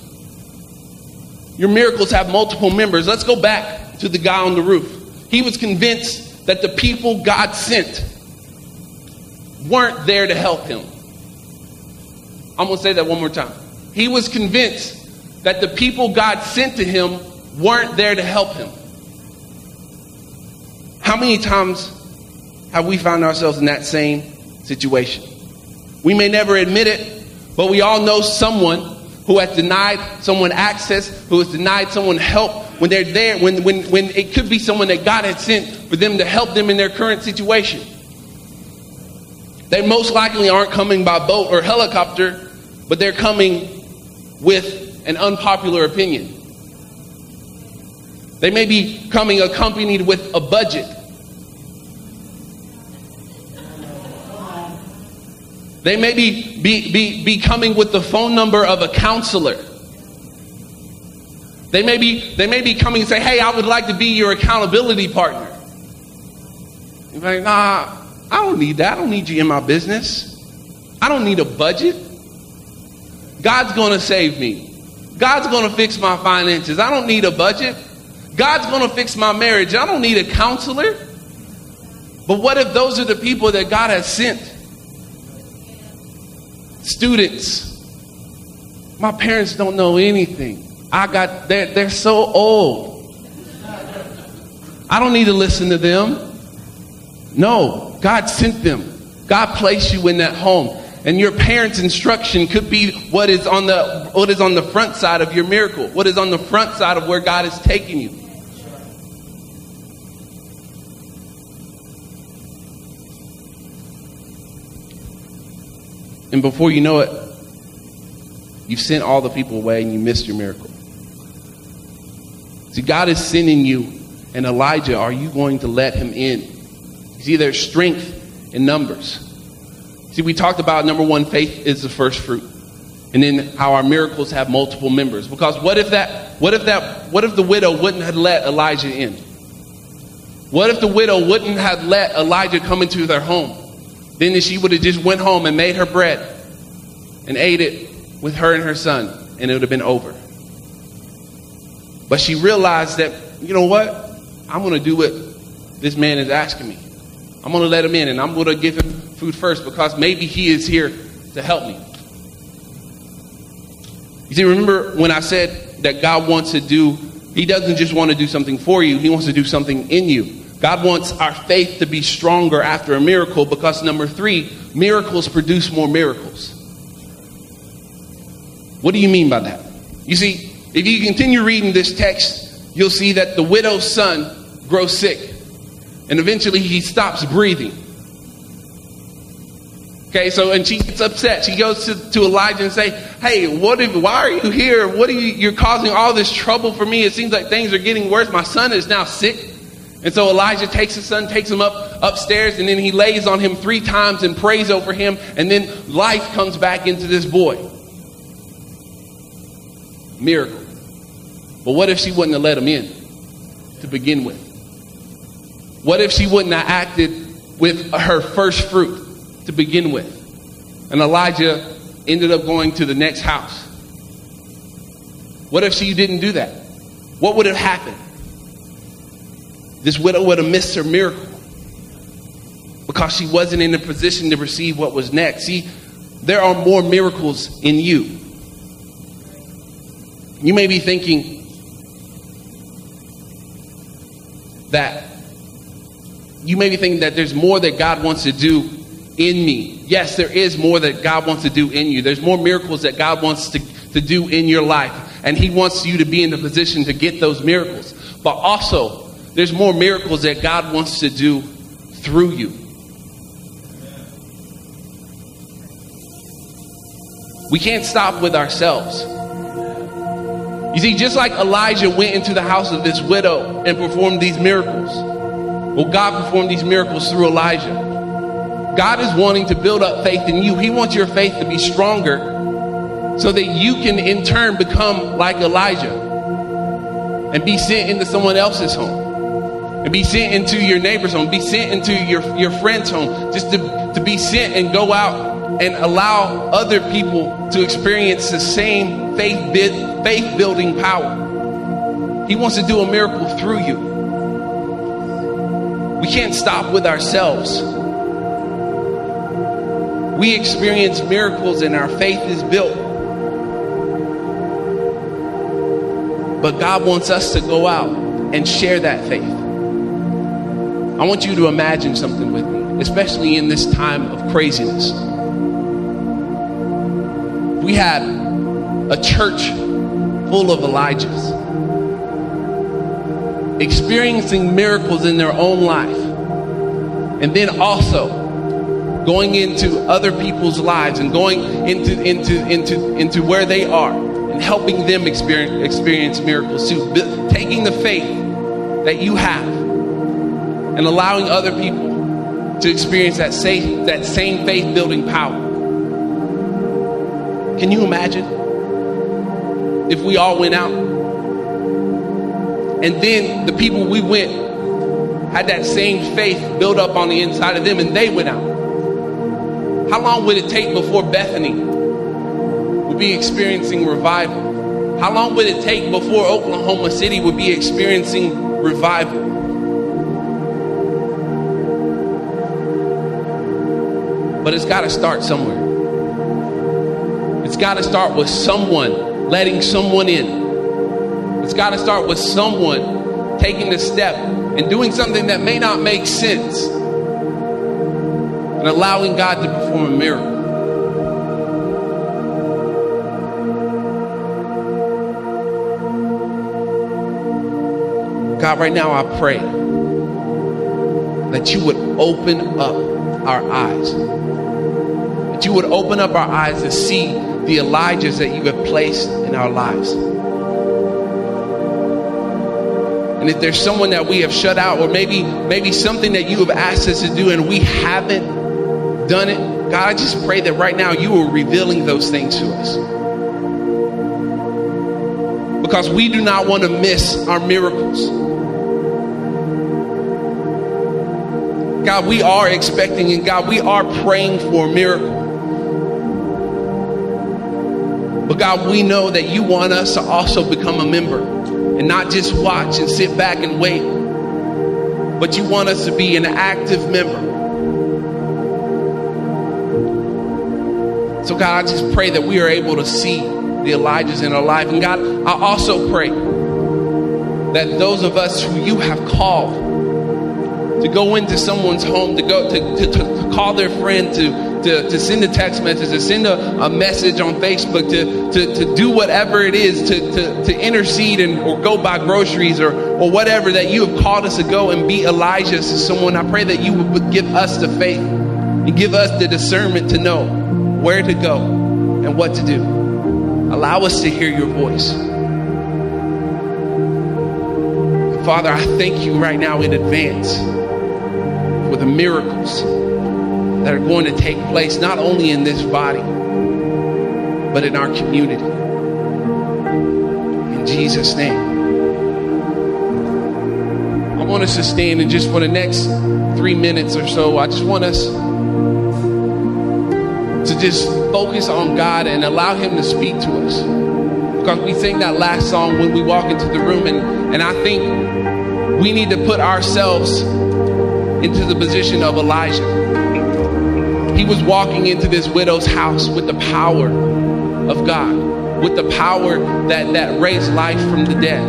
Your miracles have multiple members. Let's go back to the guy on the roof. He was convinced that the people God sent weren't there to help him. I'm going to say that one more time. He was convinced that the people God sent to him weren't there to help him. How many times have we found ourselves in that same situation? We may never admit it, but we all know someone who has denied someone access, who has denied someone help when they're there, when, when, when it could be someone that God had sent for them to help them in their current situation. They most likely aren't coming by boat or helicopter, but they're coming with an unpopular opinion. They may be coming accompanied with a budget. They may be, be, be, be coming with the phone number of a counselor. They may be, they may be coming and say, hey, I would like to be your accountability partner. You're like, nah, I don't need that. I don't need you in my business. I don't need a budget. God's going to save me. God's going to fix my finances. I don't need a budget. God's going to fix my marriage. I don't need a counselor. But what if those are the people that God has sent? Students. My parents don't know anything. I got they're, they're so old. I don't need to listen to them. No, God sent them. God placed you in that home. And your parents' instruction could be what is on the what is on the front side of your miracle, what is on the front side of where God is taking you. And before you know it, you've sent all the people away and you missed your miracle. See, God is sending you, and Elijah, are you going to let him in? See, there's strength in numbers. See, we talked about number one, faith is the first fruit. And then how our miracles have multiple members. Because what if that, what if that, what if the widow wouldn't have let Elijah in? What if the widow wouldn't have let Elijah come into their home? Then she would have just went home and made her bread and ate it with her and her son, and it would have been over. But she realized that, you know what? I'm going to do what this man is asking me. I'm going to let him in and I'm going to give him food first because maybe he is here to help me. You see, remember when I said that God wants to do, He doesn't just want to do something for you, He wants to do something in you. God wants our faith to be stronger after a miracle because, number three, miracles produce more miracles. What do you mean by that? You see, if you continue reading this text, you'll see that the widow's son grows sick. And eventually he stops breathing. Okay, so and she gets upset. She goes to, to Elijah and say, "Hey, what? If, why are you here? What are you? You're causing all this trouble for me. It seems like things are getting worse. My son is now sick." And so Elijah takes his son, takes him up upstairs, and then he lays on him three times and prays over him, and then life comes back into this boy. Miracle. But what if she wouldn't have let him in to begin with? What if she wouldn't have acted with her first fruit to begin with? And Elijah ended up going to the next house. What if she didn't do that? What would have happened? This widow would have missed her miracle because she wasn't in a position to receive what was next. See, there are more miracles in you. You may be thinking that you may be thinking that there's more that God wants to do in me. Yes, there is more that God wants to do in you. There's more miracles that God wants to, to do in your life. And He wants you to be in the position to get those miracles. But also, there's more miracles that God wants to do through you. We can't stop with ourselves. You see, just like Elijah went into the house of this widow and performed these miracles, well, God performed these miracles through Elijah. God is wanting to build up faith in you. He wants your faith to be stronger so that you can, in turn, become like Elijah and be sent into someone else's home and be sent into your neighbor's home, be sent into your, your friend's home, just to, to be sent and go out and allow other people to experience the same faith, faith building power. He wants to do a miracle through you. We can't stop with ourselves. We experience miracles and our faith is built. But God wants us to go out and share that faith. I want you to imagine something with me, especially in this time of craziness. We had a church full of Elijahs experiencing miracles in their own life, and then also going into other people's lives and going into into into into where they are and helping them experience experience miracles too, taking the faith that you have and allowing other people to experience that same, that same faith building power. Can you imagine if we all went out and then the people we went had that same faith built up on the inside of them and they went out? How long would it take before Bethany would be experiencing revival? How long would it take before Oklahoma City would be experiencing revival? But it's got to start somewhere. It's got to start with someone letting someone in. It's got to start with someone taking the step and doing something that may not make sense and allowing God to perform a miracle. God, right now I pray that you would open up our eyes. That you would open up our eyes to see the Elijahs that you have placed in our lives. And if there's someone that we have shut out, or maybe maybe something that you have asked us to do and we haven't done it, God, I just pray that right now you are revealing those things to us. Because we do not want to miss our miracles. God, we are expecting, and God, we are praying for a But God, we know that you want us to also become a member and not just watch and sit back and wait, but you want us to be an active member. So, God, I just pray that we are able to see the Elijahs in our life. And God, I also pray that those of us who you have called, to go into someone's home, to go to, to, to call their friend, to, to, to send a text message, to send a, a message on Facebook, to, to, to do whatever it is, to, to, to intercede and or go buy groceries or, or whatever that you have called us to go and be Elijah to someone. I pray that you would give us the faith and give us the discernment to know where to go and what to do. Allow us to hear your voice. Father, I thank you right now in advance for the miracles that are going to take place not only in this body, but in our community. In Jesus' name. I want us to stand and just for the next three minutes or so, I just want us to just focus on God and allow Him to speak to us. Because we sing that last song when we walk into the room, and, and I think we need to put ourselves into the position of Elijah. He was walking into this widow's house with the power of God, with the power that, that raised life from the dead.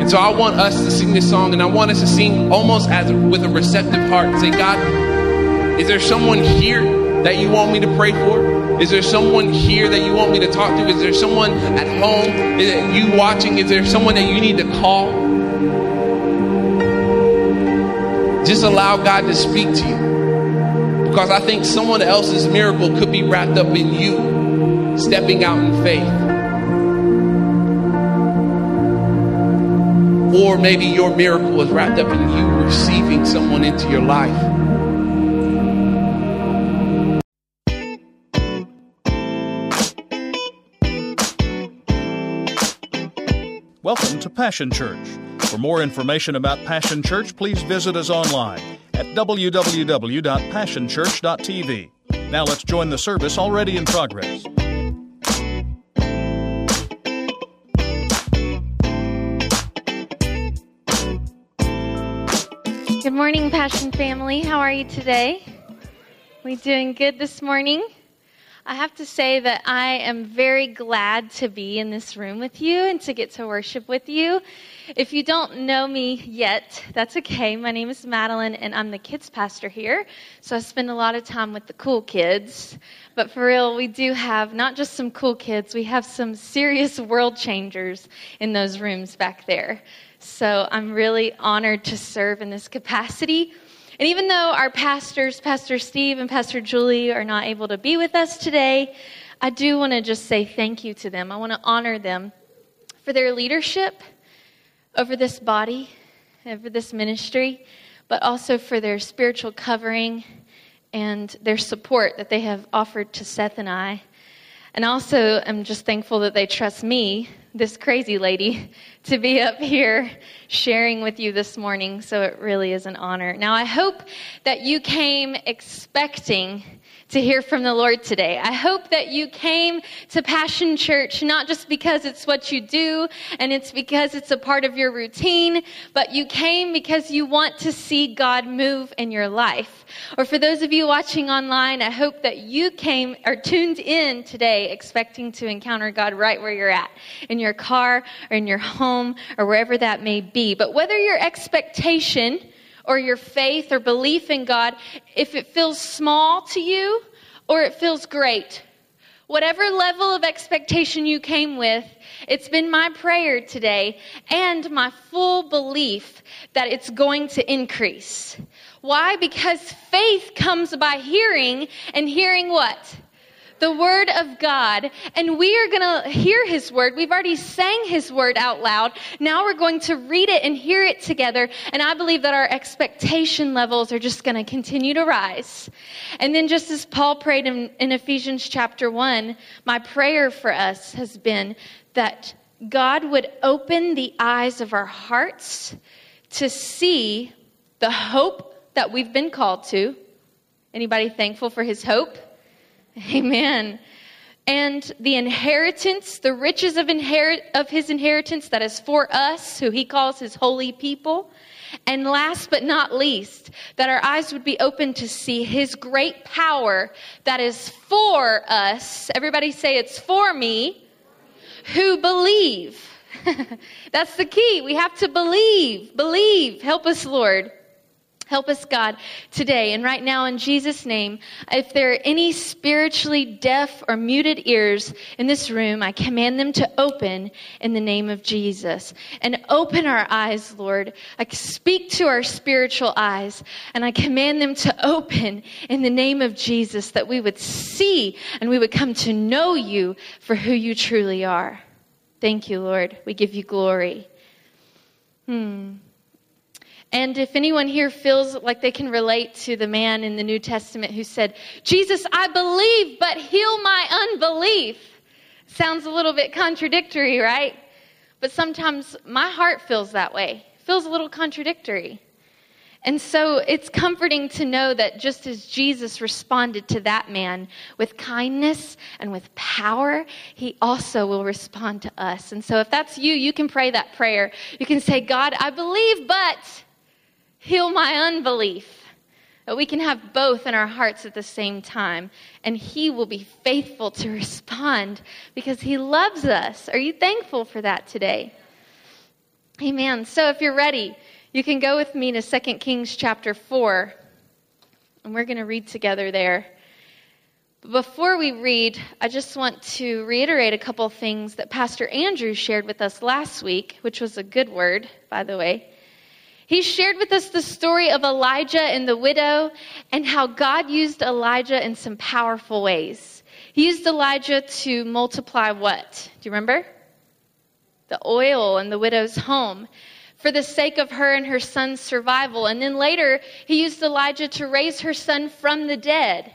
And so I want us to sing this song, and I want us to sing almost as with a receptive heart and say, God, is there someone here that you want me to pray for? Is there someone here that you want me to talk to? Is there someone at home? Is it you watching? Is there someone that you need to call? Just allow God to speak to you. Because I think someone else's miracle could be wrapped up in you stepping out in faith. Or maybe your miracle is wrapped up in you receiving someone into your life. Welcome to Passion Church. For more information about Passion Church, please visit us online www.passionchurch.tv. Now let's join the service already in progress. Good morning, Passion family. How are you today? We doing good this morning? I have to say that I am very glad to be in this room with you and to get to worship with you. If you don't know me yet, that's okay. My name is Madeline and I'm the kids pastor here. So I spend a lot of time with the cool kids. But for real, we do have not just some cool kids, we have some serious world changers in those rooms back there. So I'm really honored to serve in this capacity. And even though our pastors, Pastor Steve and Pastor Julie, are not able to be with us today, I do want to just say thank you to them. I want to honor them for their leadership over this body, over this ministry, but also for their spiritual covering and their support that they have offered to Seth and I. And also, I'm just thankful that they trust me, this crazy lady, to be up here sharing with you this morning. So it really is an honor. Now, I hope that you came expecting to hear from the Lord today. I hope that you came to Passion Church not just because it's what you do and it's because it's a part of your routine, but you came because you want to see God move in your life. Or for those of you watching online, I hope that you came or tuned in today expecting to encounter God right where you're at, in your car or in your home or wherever that may be. But whether your expectation or your faith or belief in God, if it feels small to you or it feels great, whatever level of expectation you came with, it's been my prayer today and my full belief that it's going to increase. Why? Because faith comes by hearing, and hearing what? The Word of God, and we are going to hear His Word. We've already sang His Word out loud. Now we're going to read it and hear it together, and I believe that our expectation levels are just going to continue to rise. And then, just as Paul prayed in, in Ephesians chapter 1, my prayer for us has been that God would open the eyes of our hearts to see the hope that we've been called to. Anybody thankful for his hope? Amen. And the inheritance, the riches of, inherit, of his inheritance that is for us, who he calls his holy people. And last but not least, that our eyes would be open to see his great power that is for us. Everybody say it's for me who believe. That's the key. We have to believe. Believe. Help us, Lord. Help us, God, today and right now in Jesus' name. If there are any spiritually deaf or muted ears in this room, I command them to open in the name of Jesus. And open our eyes, Lord. I speak to our spiritual eyes and I command them to open in the name of Jesus that we would see and we would come to know you for who you truly are. Thank you, Lord. We give you glory. Hmm. And if anyone here feels like they can relate to the man in the New Testament who said, Jesus, I believe, but heal my unbelief. Sounds a little bit contradictory, right? But sometimes my heart feels that way, it feels a little contradictory. And so it's comforting to know that just as Jesus responded to that man with kindness and with power, he also will respond to us. And so if that's you, you can pray that prayer. You can say, God, I believe, but heal my unbelief. That we can have both in our hearts at the same time. And He will be faithful to respond because He loves us. Are you thankful for that today? Amen. So if you're ready, you can go with me to 2 Kings chapter 4. And we're going to read together there. Before we read, I just want to reiterate a couple things that Pastor Andrew shared with us last week, which was a good word, by the way. He shared with us the story of Elijah and the widow and how God used Elijah in some powerful ways. He used Elijah to multiply what? Do you remember? The oil in the widow's home for the sake of her and her son's survival. And then later, he used Elijah to raise her son from the dead.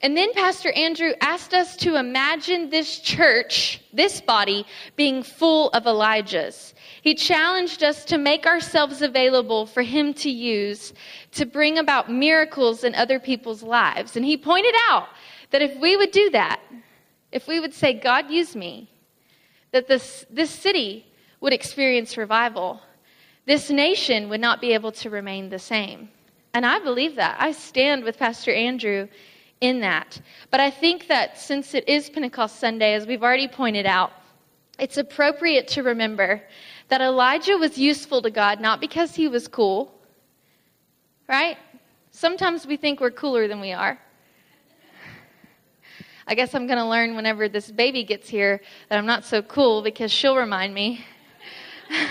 And then Pastor Andrew asked us to imagine this church, this body, being full of Elijahs. He challenged us to make ourselves available for Him to use to bring about miracles in other people's lives. And He pointed out that if we would do that, if we would say, God, use me, that this, this city would experience revival. This nation would not be able to remain the same. And I believe that. I stand with Pastor Andrew in that. But I think that since it is Pentecost Sunday, as we've already pointed out, it's appropriate to remember that Elijah was useful to God not because he was cool, right? Sometimes we think we're cooler than we are. I guess I'm going to learn whenever this baby gets here that I'm not so cool because she'll remind me.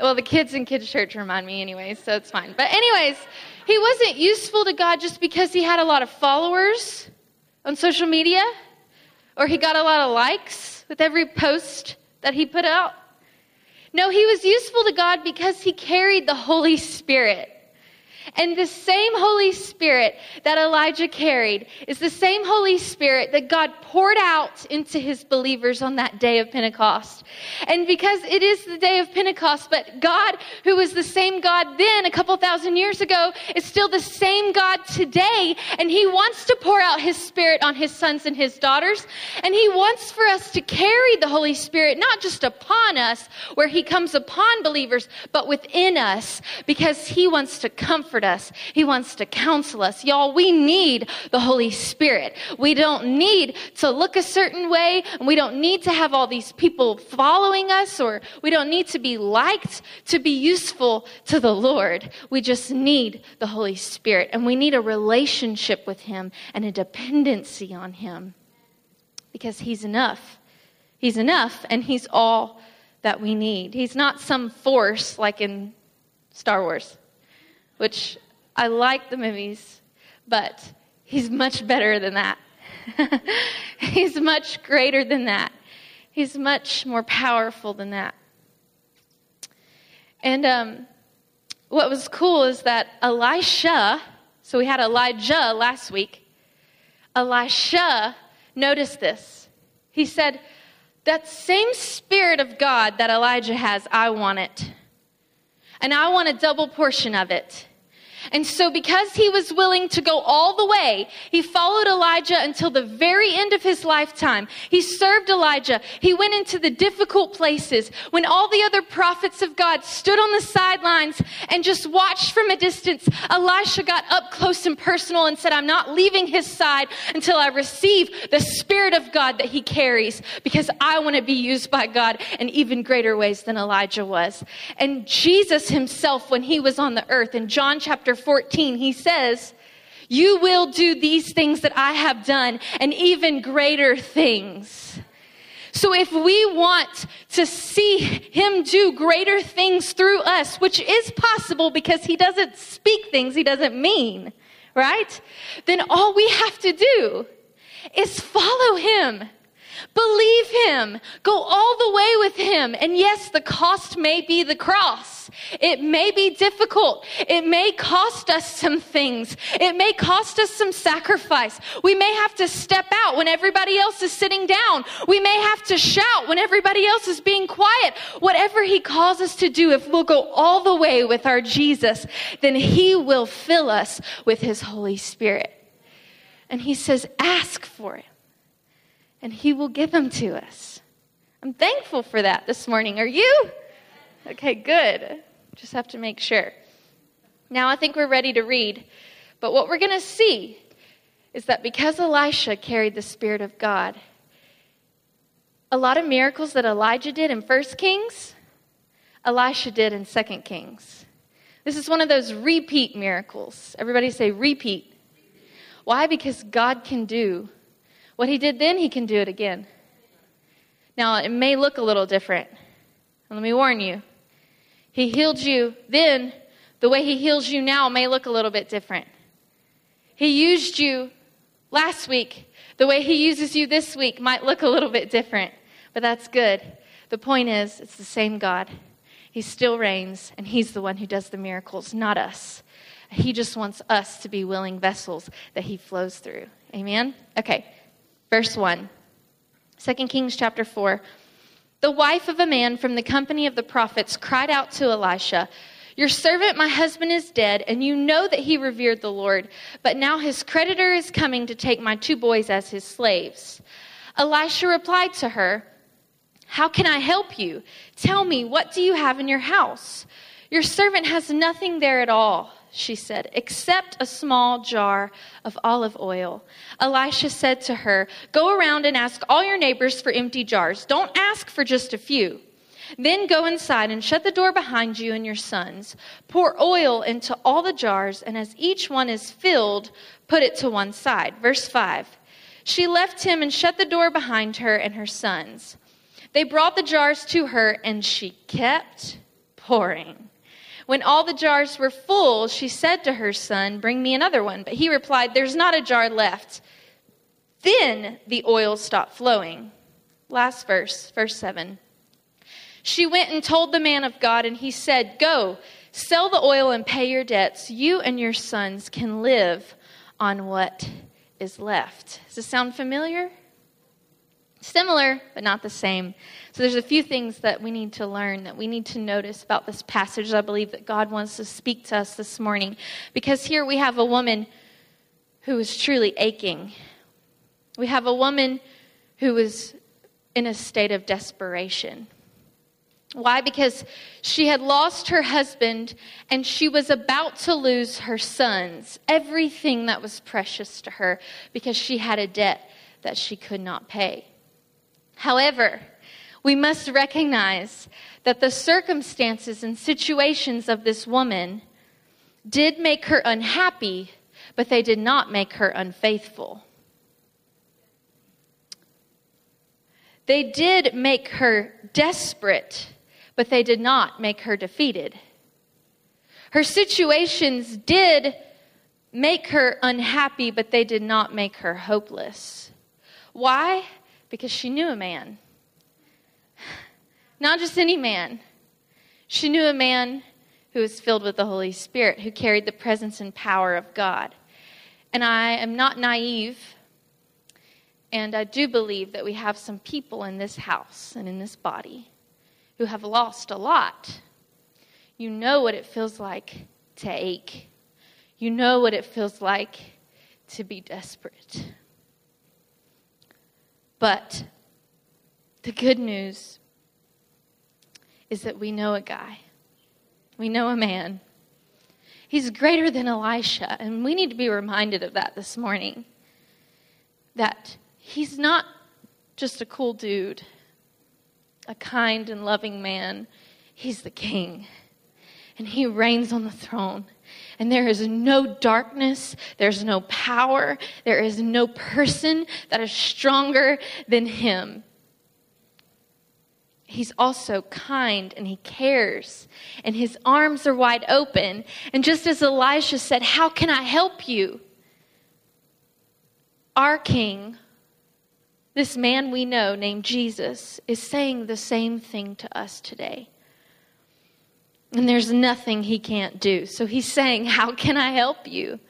well, the kids in kids' church remind me, anyways, so it's fine. But, anyways, he wasn't useful to God just because he had a lot of followers on social media or he got a lot of likes with every post that he put out. No, he was useful to God because he carried the Holy Spirit. And the same Holy Spirit that Elijah carried is the same Holy Spirit that God poured out into his believers on that day of Pentecost. And because it is the day of Pentecost, but God, who was the same God then a couple thousand years ago, is still the same God today. And he wants to pour out his Spirit on his sons and his daughters. And he wants for us to carry the Holy Spirit, not just upon us, where he comes upon believers, but within us, because he wants to comfort us. He wants to counsel us. Y'all, we need the Holy Spirit. We don't need to look a certain way, and we don't need to have all these people following us, or we don't need to be liked to be useful to the Lord. We just need the Holy Spirit, and we need a relationship with Him and a dependency on Him because He's enough. He's enough, and He's all that we need. He's not some force like in Star Wars which I like the movies, but he's much better than that. he's much greater than that. He's much more powerful than that. And um, what was cool is that Elisha, so we had Elijah last week, Elisha noticed this. He said, That same Spirit of God that Elijah has, I want it. And I want a double portion of it. And so, because he was willing to go all the way, he followed Elijah until the very end of his lifetime. He served Elijah. He went into the difficult places when all the other prophets of God stood on the sidelines and just watched from a distance. Elisha got up close and personal and said, I'm not leaving his side until I receive the Spirit of God that he carries because I want to be used by God in even greater ways than Elijah was. And Jesus himself, when he was on the earth in John chapter chapter 14, he says, You will do these things that I have done and even greater things. So if we want to see him do greater things through us, which is possible because he doesn't speak things he doesn't mean, right? Then all we have to do is follow him. Believe him. Go all the way with him. And yes, the cost may be the cross. It may be difficult. It may cost us some things. It may cost us some sacrifice. We may have to step out when everybody else is sitting down. We may have to shout when everybody else is being quiet. Whatever he calls us to do, if we'll go all the way with our Jesus, then he will fill us with his Holy Spirit. And he says, ask for it and He will give them to us. I'm thankful for that this morning. Are you? Okay, good. Just have to make sure. Now I think we're ready to read. But what we're going to see is that because Elisha carried the Spirit of God, a lot of miracles that Elijah did in 1 Kings, Elisha did in 2 Kings. This is one of those repeat miracles. Everybody say repeat. Why? Because God can do what he did then, he can do it again. Now, it may look a little different. Let me warn you. He healed you then, the way he heals you now may look a little bit different. He used you last week. The way he uses you this week might look a little bit different, but that's good. The point is, it's the same God. He still reigns, and he's the one who does the miracles, not us. He just wants us to be willing vessels that he flows through. Amen? Okay. Verse 1. 2 Kings chapter 4. The wife of a man from the company of the prophets cried out to Elisha, Your servant, my husband, is dead, and you know that he revered the Lord. But now his creditor is coming to take my two boys as his slaves. Elisha replied to her, How can I help you? Tell me, what do you have in your house? Your servant has nothing there at all she said, except a small jar of olive oil. Elisha said to her, Go around and ask all your neighbors for empty jars. Don't ask for just a few. Then go inside and shut the door behind you and your sons. Pour oil into all the jars, and as each one is filled, put it to one side. Verse 5. She left him and shut the door behind her and her sons. They brought the jars to her, and she kept pouring. When all the jars were full, she said to her son, Bring me another one. But he replied, There's not a jar left. Then the oil stopped flowing. Last verse, verse 7. She went and told the man of God, and he said, Go, sell the oil and pay your debts. You and your sons can live on what is left. Does this sound familiar? Similar, but not the same. So there's a few things that we need to learn, that we need to notice about this passage. I believe that God wants to speak to us this morning. Because here we have a woman who is truly aching. We have a woman who is in a state of desperation. Why? Because she had lost her husband and she was about to lose her sons, everything that was precious to her, because she had a debt that she could not pay. However, we must recognize that the circumstances and situations of this woman did make her unhappy, but they did not make her unfaithful. They did make her desperate, but they did not make her defeated. Her situations did make her unhappy, but they did not make her hopeless. Why? Because she knew a man. Not just any man. She knew a man who was filled with the Holy Spirit, who carried the presence and power of God. And I am not naive, and I do believe that we have some people in this house and in this body who have lost a lot. You know what it feels like to ache, you know what it feels like to be desperate. But the good news is that we know a guy, we know a man. He's greater than Elisha, and we need to be reminded of that this morning. That he's not just a cool dude, a kind and loving man. He's the king, and he reigns on the throne. And there is no darkness, there's no power, there is no person that is stronger than him he's also kind and he cares and his arms are wide open. And just as Elisha said, How can I help you? Our king, this man we know named Jesus, is saying the same thing to us today. And there's nothing he can't do. So he's saying, How can I help you?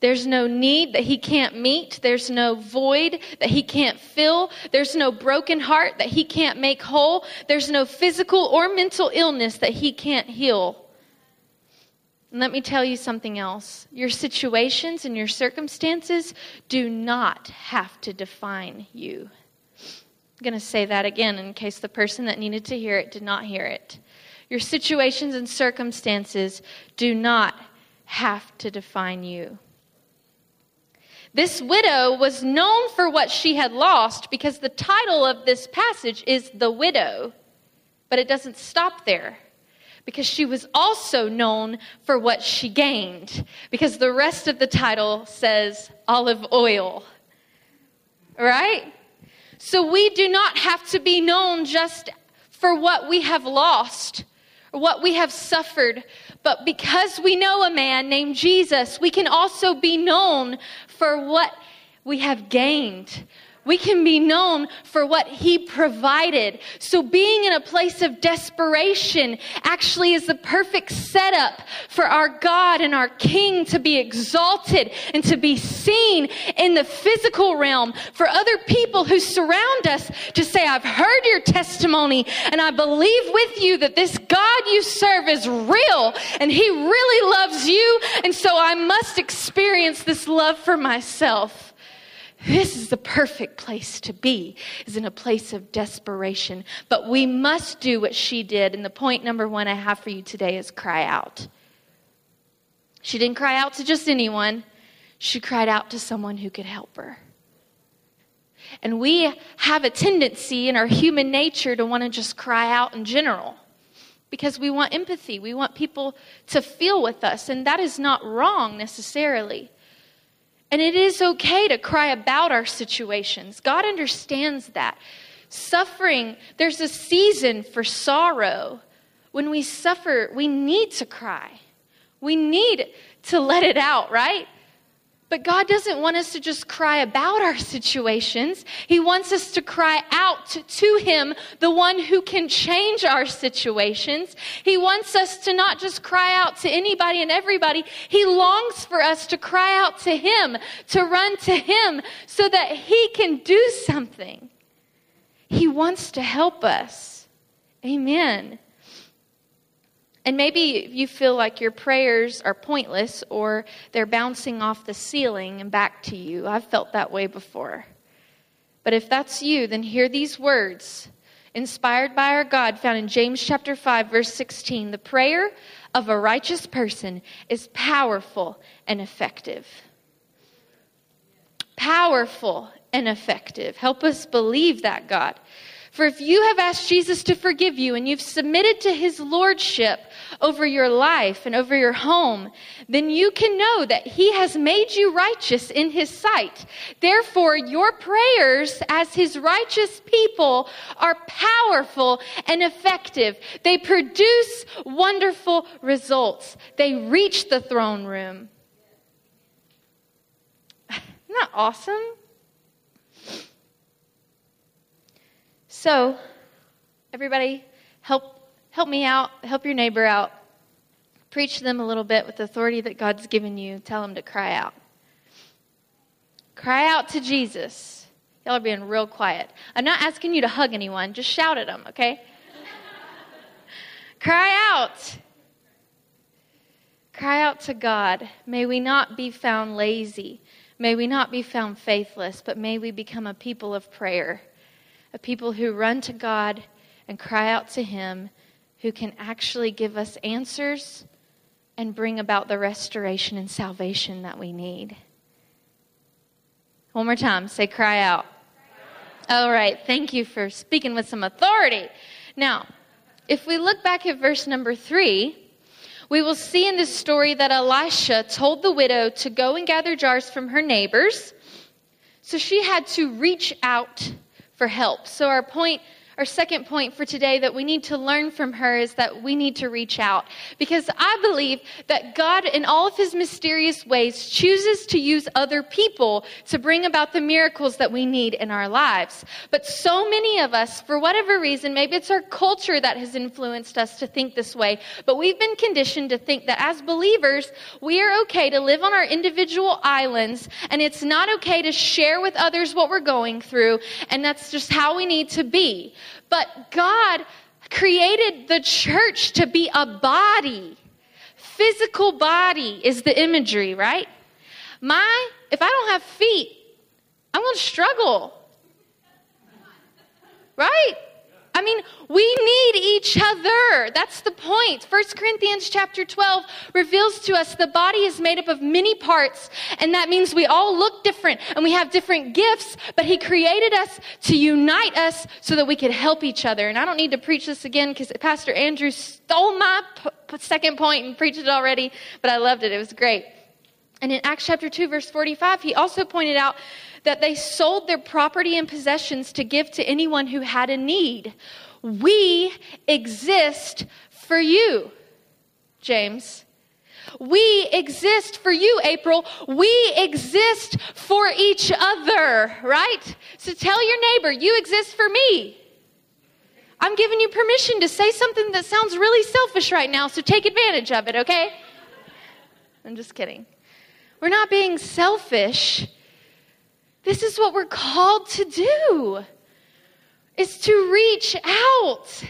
There's no need that he can't meet. There's no void that he can't fill. There's no broken heart that he can't make whole. There's no physical or mental illness that he can't heal. And let me tell you something else. Your situations and your circumstances do not have to define you. I'm going to say that again in case the person that needed to hear it did not hear it. Your situations and circumstances do not have to define you. This widow was known for what she had lost because the title of this passage is The Widow. But it doesn't stop there because she was also known for what she gained because the rest of the title says olive oil. Right? So we do not have to be known just for what we have lost or what we have suffered, but because we know a man named Jesus, we can also be known for what we have gained. We can be known for what He provided. So, being in a place of desperation actually is the perfect setup for our God and our King to be exalted and to be seen in the physical realm. For other people who surround us to say, I've heard your testimony and I believe with you that this God you serve is real and He really loves you. And so I must experience this love for myself. This is the perfect place to be, is in a place of desperation. But we must do what she did. And the point number one I have for you today is cry out. She didn't cry out to just anyone, she cried out to someone who could help her. And we have a tendency in our human nature to want to just cry out in general because we want empathy. We want people to feel with us. And that is not wrong necessarily. And it is okay to cry about our situations. God understands that. Suffering, there's a season for sorrow. When we suffer, we need to cry. We need to let it out, right? But God doesn't want us to just cry about our situations. He wants us to cry out to Him, the one who can change our situations. He wants us to not just cry out to anybody and everybody. He longs for us to cry out to Him, to run to Him so that He can do something. He wants to help us. Amen. And maybe you feel like your prayers are pointless or they're bouncing off the ceiling and back to you. I've felt that way before. But if that's you, then hear these words inspired by our God found in James chapter 5 verse 16. The prayer of a righteous person is powerful and effective. Powerful and effective. Help us believe that, God. For if you have asked Jesus to forgive you and you've submitted to his lordship over your life and over your home, then you can know that he has made you righteous in his sight. Therefore, your prayers as his righteous people are powerful and effective. They produce wonderful results. They reach the throne room. Isn't that awesome? So, everybody, help help me out, help your neighbor out. Preach to them a little bit with the authority that God's given you. Tell them to cry out. Cry out to Jesus. Y'all are being real quiet. I'm not asking you to hug anyone, just shout at them, okay? Cry out. Cry out to God. May we not be found lazy. May we not be found faithless, but may we become a people of prayer a people who run to God and cry out to Him, who can actually give us answers and bring about the restoration and salvation that we need. One more time, say, cry out. All right, thank you for speaking with some authority. Now, if we look back at verse number three, we will see in this story that Elisha told the widow to go and gather jars from her neighbors. So she had to reach out for help. So, our point our second point for today that we need to learn from her is that we need to reach out. Because I believe that God, in all of his mysterious ways, chooses to use other people to bring about the miracles that we need in our lives. But so many of us, for whatever reason, maybe it's our culture that has influenced us to think this way, but we've been conditioned to think that as believers, we are okay to live on our individual islands and it's not okay to share with others what we're going through. And that's just how we need to be. But God created the church to be a body. Physical body is the imagery, right? My, if I don't have feet, I'm going to struggle. Right? I mean, we need each other. That's the point. 1 Corinthians chapter 12 reveals to us the body is made up of many parts, and that means we all look different and we have different gifts, but He created us to unite us so that we could help each other. And I don't need to preach this again because Pastor Andrew stole my p- second point and preached it already, but I loved it. It was great. And in Acts chapter 2, verse 45, he also pointed out that they sold their property and possessions to give to anyone who had a need. We exist for you, James. We exist for you, April. We exist for each other, right? So tell your neighbor, you exist for me. I'm giving you permission to say something that sounds really selfish right now, so take advantage of it, okay? I'm just kidding. We're not being selfish. This is what we're called to do. Is to reach out.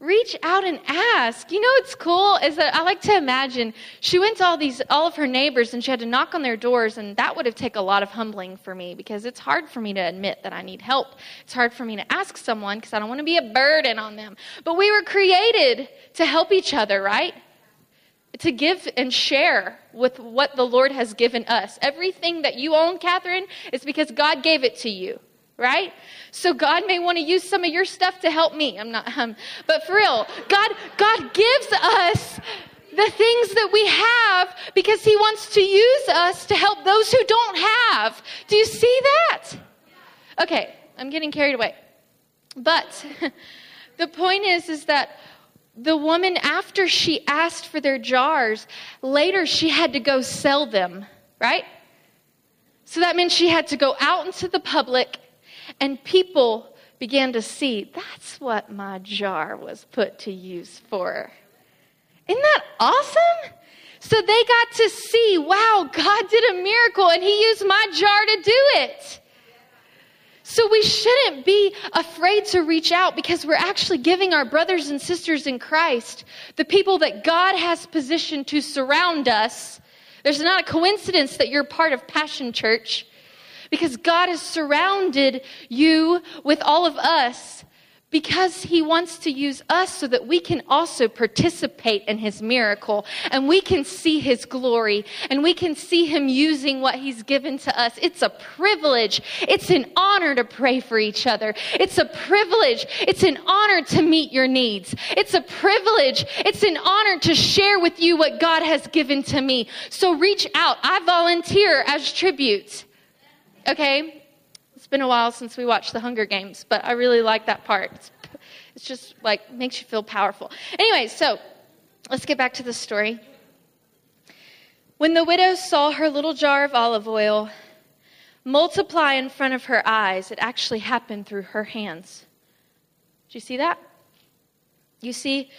Reach out and ask. You know what's cool is that I like to imagine she went to all these all of her neighbors and she had to knock on their doors and that would have taken a lot of humbling for me because it's hard for me to admit that I need help. It's hard for me to ask someone because I don't want to be a burden on them. But we were created to help each other, right? To give and share with what the Lord has given us. Everything that you own, Catherine, is because God gave it to you, right? So God may want to use some of your stuff to help me. I'm not, um, but for real, God, God gives us the things that we have because He wants to use us to help those who don't have. Do you see that? Okay, I'm getting carried away. But the point is, is that the woman, after she asked for their jars, later she had to go sell them, right? So that meant she had to go out into the public, and people began to see that's what my jar was put to use for. Isn't that awesome? So they got to see, wow, God did a miracle and He used my jar to do it. So we shouldn't be afraid to reach out because we're actually giving our brothers and sisters in Christ, the people that God has positioned to surround us. There's not a coincidence that you're part of Passion Church because God has surrounded you with all of us because he wants to use us so that we can also participate in his miracle and we can see his glory and we can see him using what he's given to us. It's a privilege. It's an honor to pray for each other. It's a privilege. It's an honor to meet your needs. It's a privilege. It's an honor to share with you what God has given to me. So reach out. I volunteer as tribute. Okay? It's been a while since we watched the Hunger Games, but I really like that part. It's, it's just like makes you feel powerful. Anyway, so let's get back to the story. When the widow saw her little jar of olive oil multiply in front of her eyes, it actually happened through her hands. Do you see that? You see,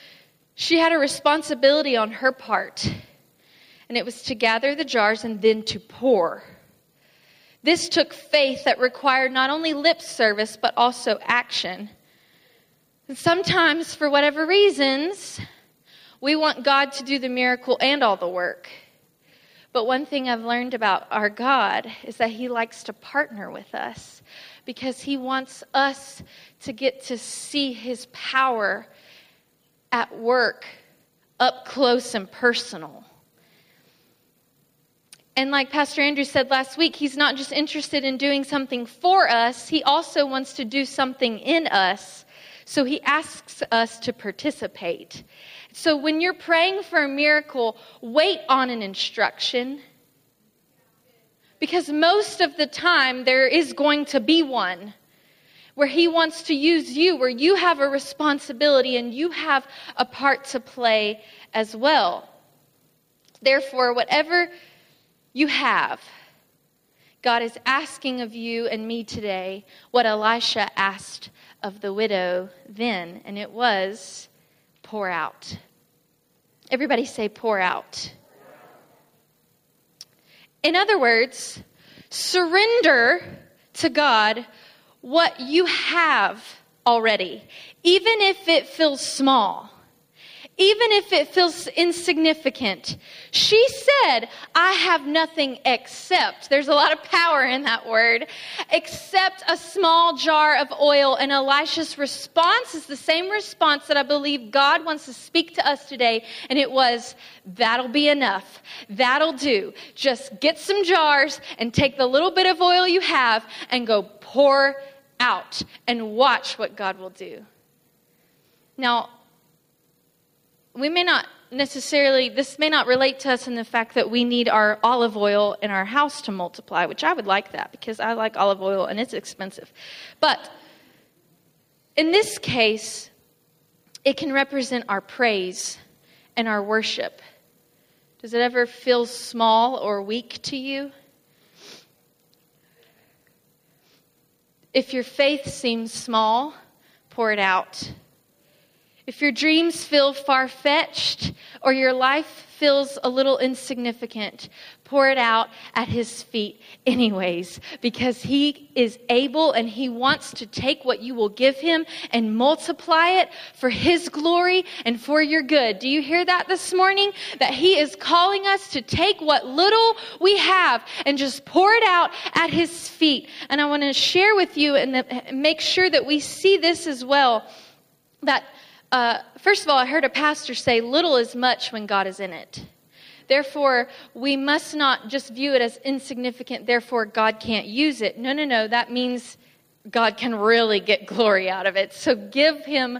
she had a responsibility on her part, and it was to gather the jars and then to pour. This took faith that required not only lip service, but also action. And sometimes, for whatever reasons, we want God to do the miracle and all the work. But one thing I've learned about our God is that He likes to partner with us because He wants us to get to see His power at work up close and personal. And like Pastor Andrew said last week, he's not just interested in doing something for us, he also wants to do something in us. So he asks us to participate. So when you're praying for a miracle, wait on an instruction. Because most of the time, there is going to be one where he wants to use you, where you have a responsibility and you have a part to play as well. Therefore, whatever you have. God is asking of you and me today what Elisha asked of the widow then, and it was pour out. Everybody say, pour out. In other words, surrender to God what you have already, even if it feels small even if it feels insignificant. She said, I have nothing except, there's a lot of power in that word, except a small jar of oil. And Elisha's response is the same response that I believe God wants to speak to us today. And it was, that'll be enough. That'll do. Just get some jars and take the little bit of oil you have and go pour out and watch what God will do. Now, we may not necessarily, this may not relate to us in the fact that we need our olive oil in our house to multiply, which I would like that because I like olive oil and it's expensive. But in this case, it can represent our praise and our worship. Does it ever feel small or weak to you? If your faith seems small, pour it out. If your dreams feel far fetched or your life feels a little insignificant, pour it out at His feet, anyways, because He is able and He wants to take what you will give Him and multiply it for His glory and for your good. Do you hear that this morning? That He is calling us to take what little we have and just pour it out at His feet. And I want to share with you and make sure that we see this as well that uh, first of all, I heard a pastor say, little is much when God is in it. Therefore, we must not just view it as insignificant, therefore, God can't use it. No, no, no. That means God can really get glory out of it. So give Him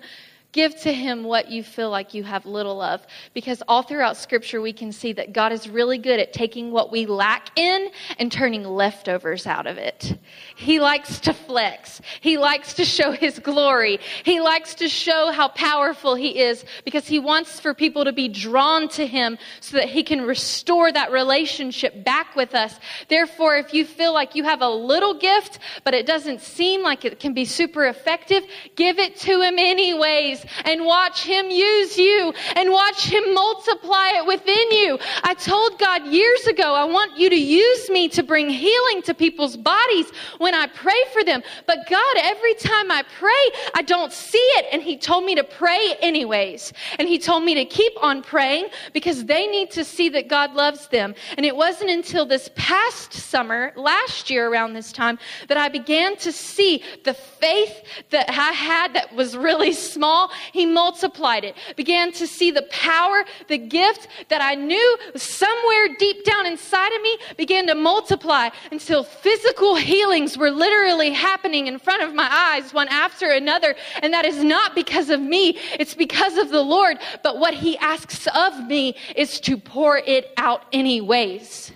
Give to him what you feel like you have little of. Because all throughout scripture, we can see that God is really good at taking what we lack in and turning leftovers out of it. He likes to flex. He likes to show his glory. He likes to show how powerful he is because he wants for people to be drawn to him so that he can restore that relationship back with us. Therefore, if you feel like you have a little gift, but it doesn't seem like it can be super effective, give it to him anyways and watch Him use you and watch Him multiply it within you. I told God years ago, I want you to use me to bring healing to people's bodies when I pray for them. But God, every time I pray, I don't see it. And He told me to pray anyways. And He told me to keep on praying because they need to see that God loves them. And it wasn't until this past summer, last year around this time, that I began to see the faith that I had that was really small he multiplied it. Began to see the power, the gift that I knew somewhere deep down inside of me began to multiply until physical healings were literally happening in front of my eyes, one after another. And that is not because of me, it's because of the Lord. But what He asks of me is to pour it out anyways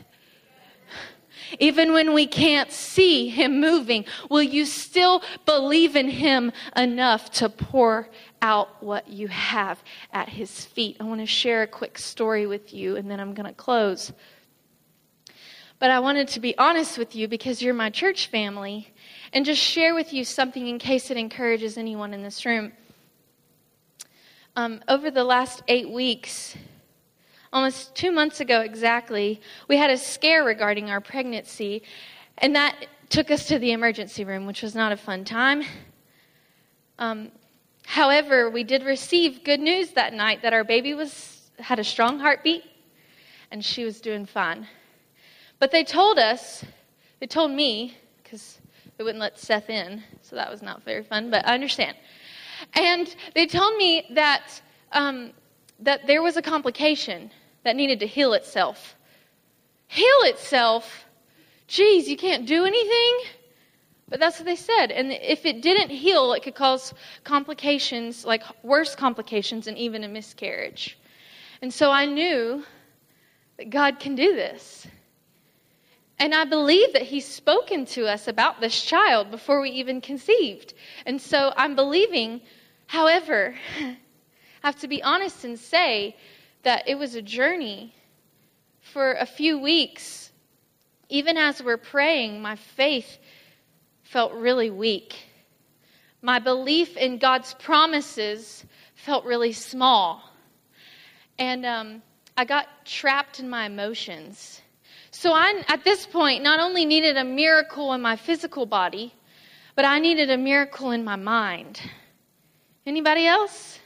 even when we can't see him moving, will you still believe in him enough to pour out what you have at his feet. I want to share a quick story with you and then I'm going to close. But I wanted to be honest with you because you're my church family and just share with you something in case it encourages anyone in this room. Um, over the last eight weeks, almost two months ago exactly, we had a scare regarding our pregnancy, and that took us to the emergency room, which was not a fun time. Um, However, we did receive good news that night that our baby was had a strong heartbeat and she was doing fine. But they told us, they told me, because they wouldn't let Seth in, so that was not very fun, but I understand. And they told me that, um, that there was a complication that needed to heal itself. Heal itself? Geez, you can't do anything? But that's what they said. And if it didn't heal, it could cause complications, like worse complications, and even a miscarriage. And so I knew that God can do this. And I believe that He's spoken to us about this child before we even conceived. And so I'm believing, however, I have to be honest and say that it was a journey for a few weeks. Even as we're praying, my faith felt really weak. My belief in God's promises felt really small. And um, I got trapped in my emotions. So I, at this point, not only needed a miracle in my physical body, but I needed a miracle in my mind. Anybody else?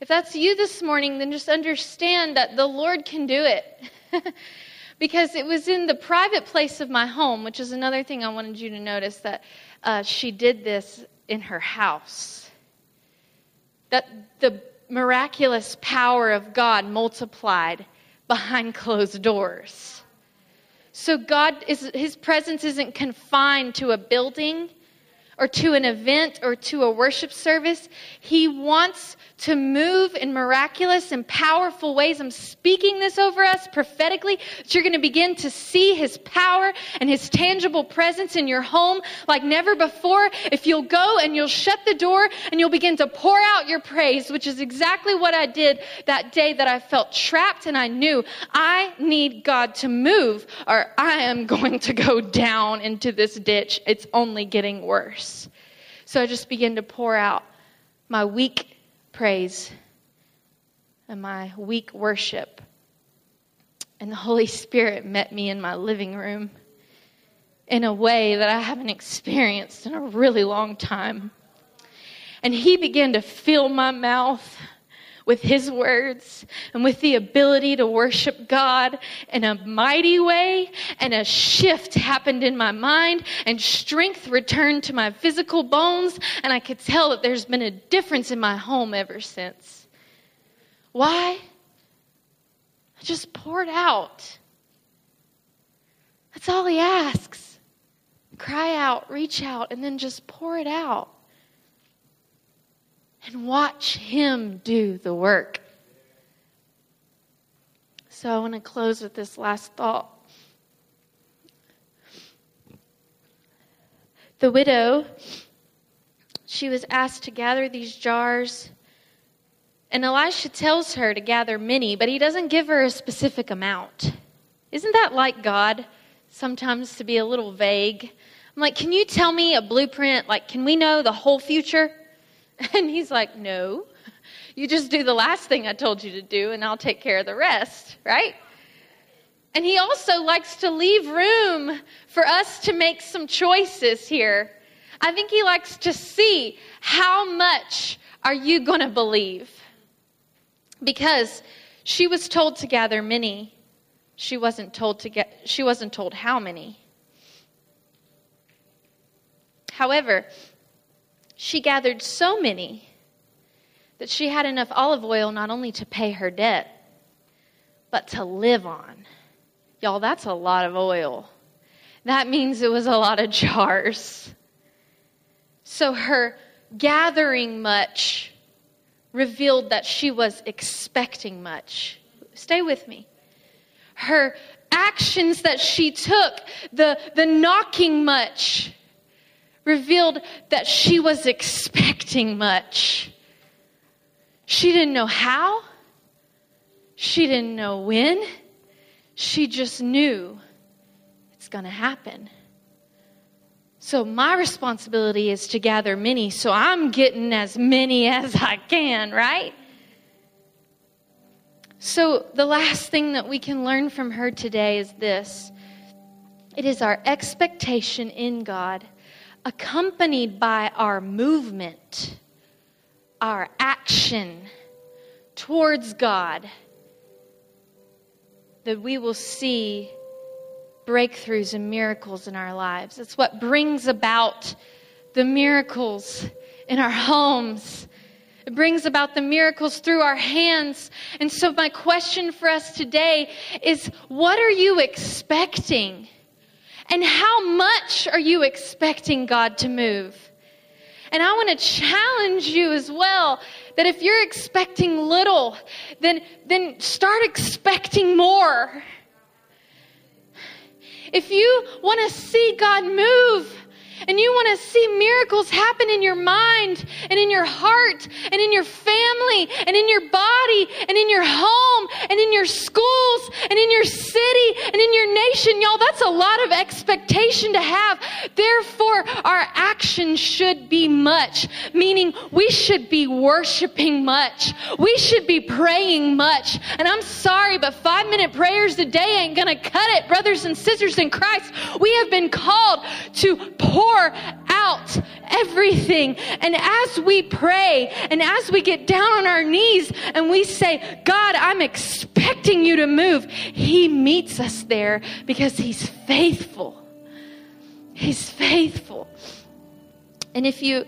If that's you this morning, then just understand that the Lord can do it. because it was in the private place of my home, which is another thing I wanted you to notice that uh, she did this in her house. That the miraculous power of God multiplied behind closed doors. So God is his presence isn't confined to a building or to an event or to a worship service. He wants to move in miraculous and powerful ways. I'm speaking this over us prophetically that you're going to begin to see his power and his tangible presence in your home like never before. If you'll go and you'll shut the door and you'll begin to pour out your praise, which is exactly what I did that day that I felt trapped and I knew I need God to move or I am going to go down into this ditch. It's only getting worse. So I just began to pour out my weak praise and my weak worship. And the Holy Spirit met me in my living room in a way that I haven't experienced in a really long time. And He began to fill my mouth with his words and with the ability to worship God in a mighty way. And a shift happened in my mind and strength returned to my physical bones. And I could tell that there's been a difference in my home ever since. Why? I just poured out. That's all he asks. Cry out, reach out, and then just pour it out. And watch Him do the work. So I want to close with this last thought. The widow, she was asked to gather these jars, and Elisha tells her to gather many, but he doesn't give her a specific amount. Isn't that like God? Sometimes to be a little vague. I'm like, can you tell me a blueprint? Like, can we know the whole future? And he's like, no. You just do the last thing I told you to do, and I'll take care of the rest, right? And he also likes to leave room for us to make some choices here. I think he likes to see how much are you going to believe? Because she was told to gather many. She wasn't told to get she wasn't told how many. However, she gathered so many that she had enough olive oil not only to pay her debt, but to live on. Y'all, that's a lot of oil. That means it was a lot of jars. So her gathering much revealed that she was expecting much. Stay with me. Her actions that she took, the, the knocking much, revealed that she was expecting much. She didn't know how, she didn't know when, she just knew it's going to happen. So, my responsibility is to gather many, so I'm getting as many as I can, right? So, the last thing that we can learn from her today is this it is our expectation in God, accompanied by our movement, our action towards God, that we will see breakthroughs and miracles in our lives. It's what brings about the miracles in our homes. It brings about the miracles through our hands. And so, my question for us today is what are you expecting? And how much are you expecting God to move? And I want to challenge you as well that if you're expecting little, then, then start expecting more. If you want to see God move, and you want to see miracles happen in your mind and in your heart and in your family and in your body and in your home and in your schools and in your city and in your nation, y'all, that's a lot of expectation to have. Therefore, our actions should be much, meaning we should be worshiping much. We should be praying much. And I'm sorry, but five minute prayers a day ain't going to cut it, brothers and sisters in Christ. We have been called to pour pour out everything. And as we pray and as we get down on our knees and we say, God, I'm expecting you to move, He meets us there because He's faithful. He's faithful. And if you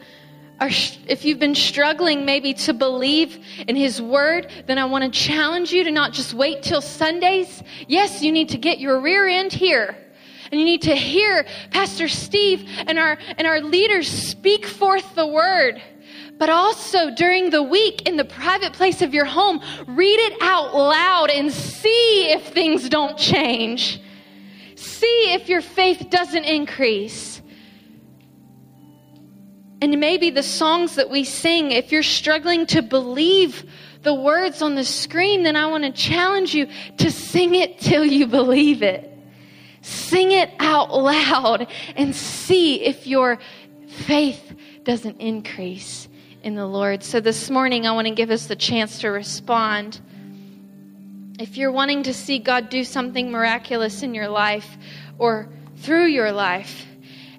are, if you've been struggling maybe to believe in His Word, then I want to challenge you to not just wait till Sundays. Yes, you need to get your rear end here and you need to hear Pastor Steve and our, and our leaders speak forth the word. But also during the week in the private place of your home, read it out loud and see if things don't change. See if your faith doesn't increase. And maybe the songs that we sing, if you're struggling to believe the words on the screen, then I want to challenge you to sing it till you believe it. Sing it out loud and see if your faith doesn't increase in the Lord. So this morning, I want to give us the chance to respond. If you're wanting to see God do something miraculous in your life or through your life,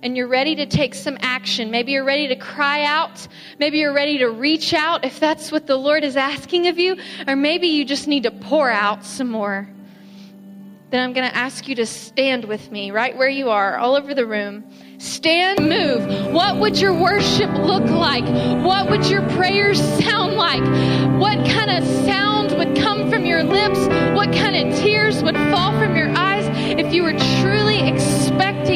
and you're ready to take some action. Maybe you're ready to cry out. Maybe you're ready to reach out if that's what the Lord is asking of you. Or maybe you just need to pour out some more then I'm going to ask you to stand with me right where you are, all over the room. Stand, move. What would your worship look like? What would your prayers sound like? What kind of sound would come from your lips? What kind of tears would fall from your eyes if you were truly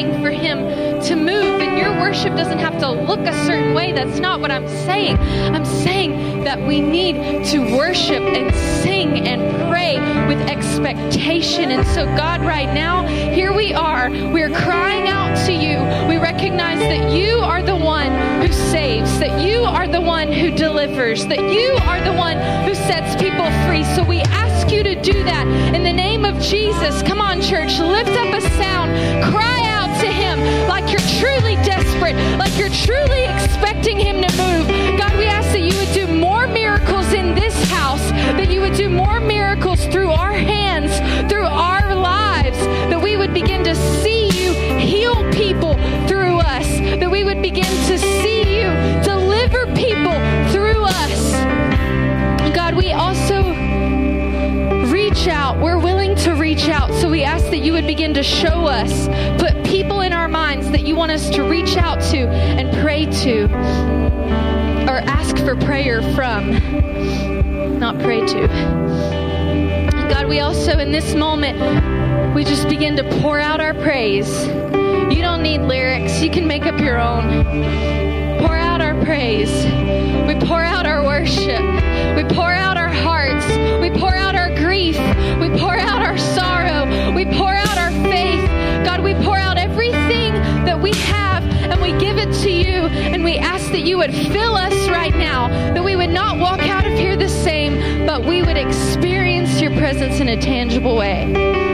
for Him to move, and your worship doesn't have to look a certain way. That's not what I'm saying. I'm saying that we need to worship and sing and pray with expectation. And so, God, right now, here we are. We're crying out to you. We recognize that you are the one who saves, that you are the one who delivers, that you are the one who sets people free. So we ask you to do that in the name of Jesus. Come on, church, lift up a sound, cry to Him like you're truly desperate, like you're truly expecting Him to move. God, we ask that you would do more miracles in this house, that you would do more miracles through our hands, through our lives, that we would begin to see you heal people through us, that we would begin to see you deliver people through us. God, we also reach out. We're willing to reach out. So we ask that you would begin to show us, people in our minds that you want us to reach out to and pray to, or ask for prayer from, not pray to. God, we also, in this moment, we just begin to pour out our praise. You don't need lyrics, you can make up your own. Pour out our praise. We pour out our worship. We pour out our hearts. We pour out our And we ask that you would fill us right now, that we would not walk out of here the same, but we would experience your presence in a tangible way.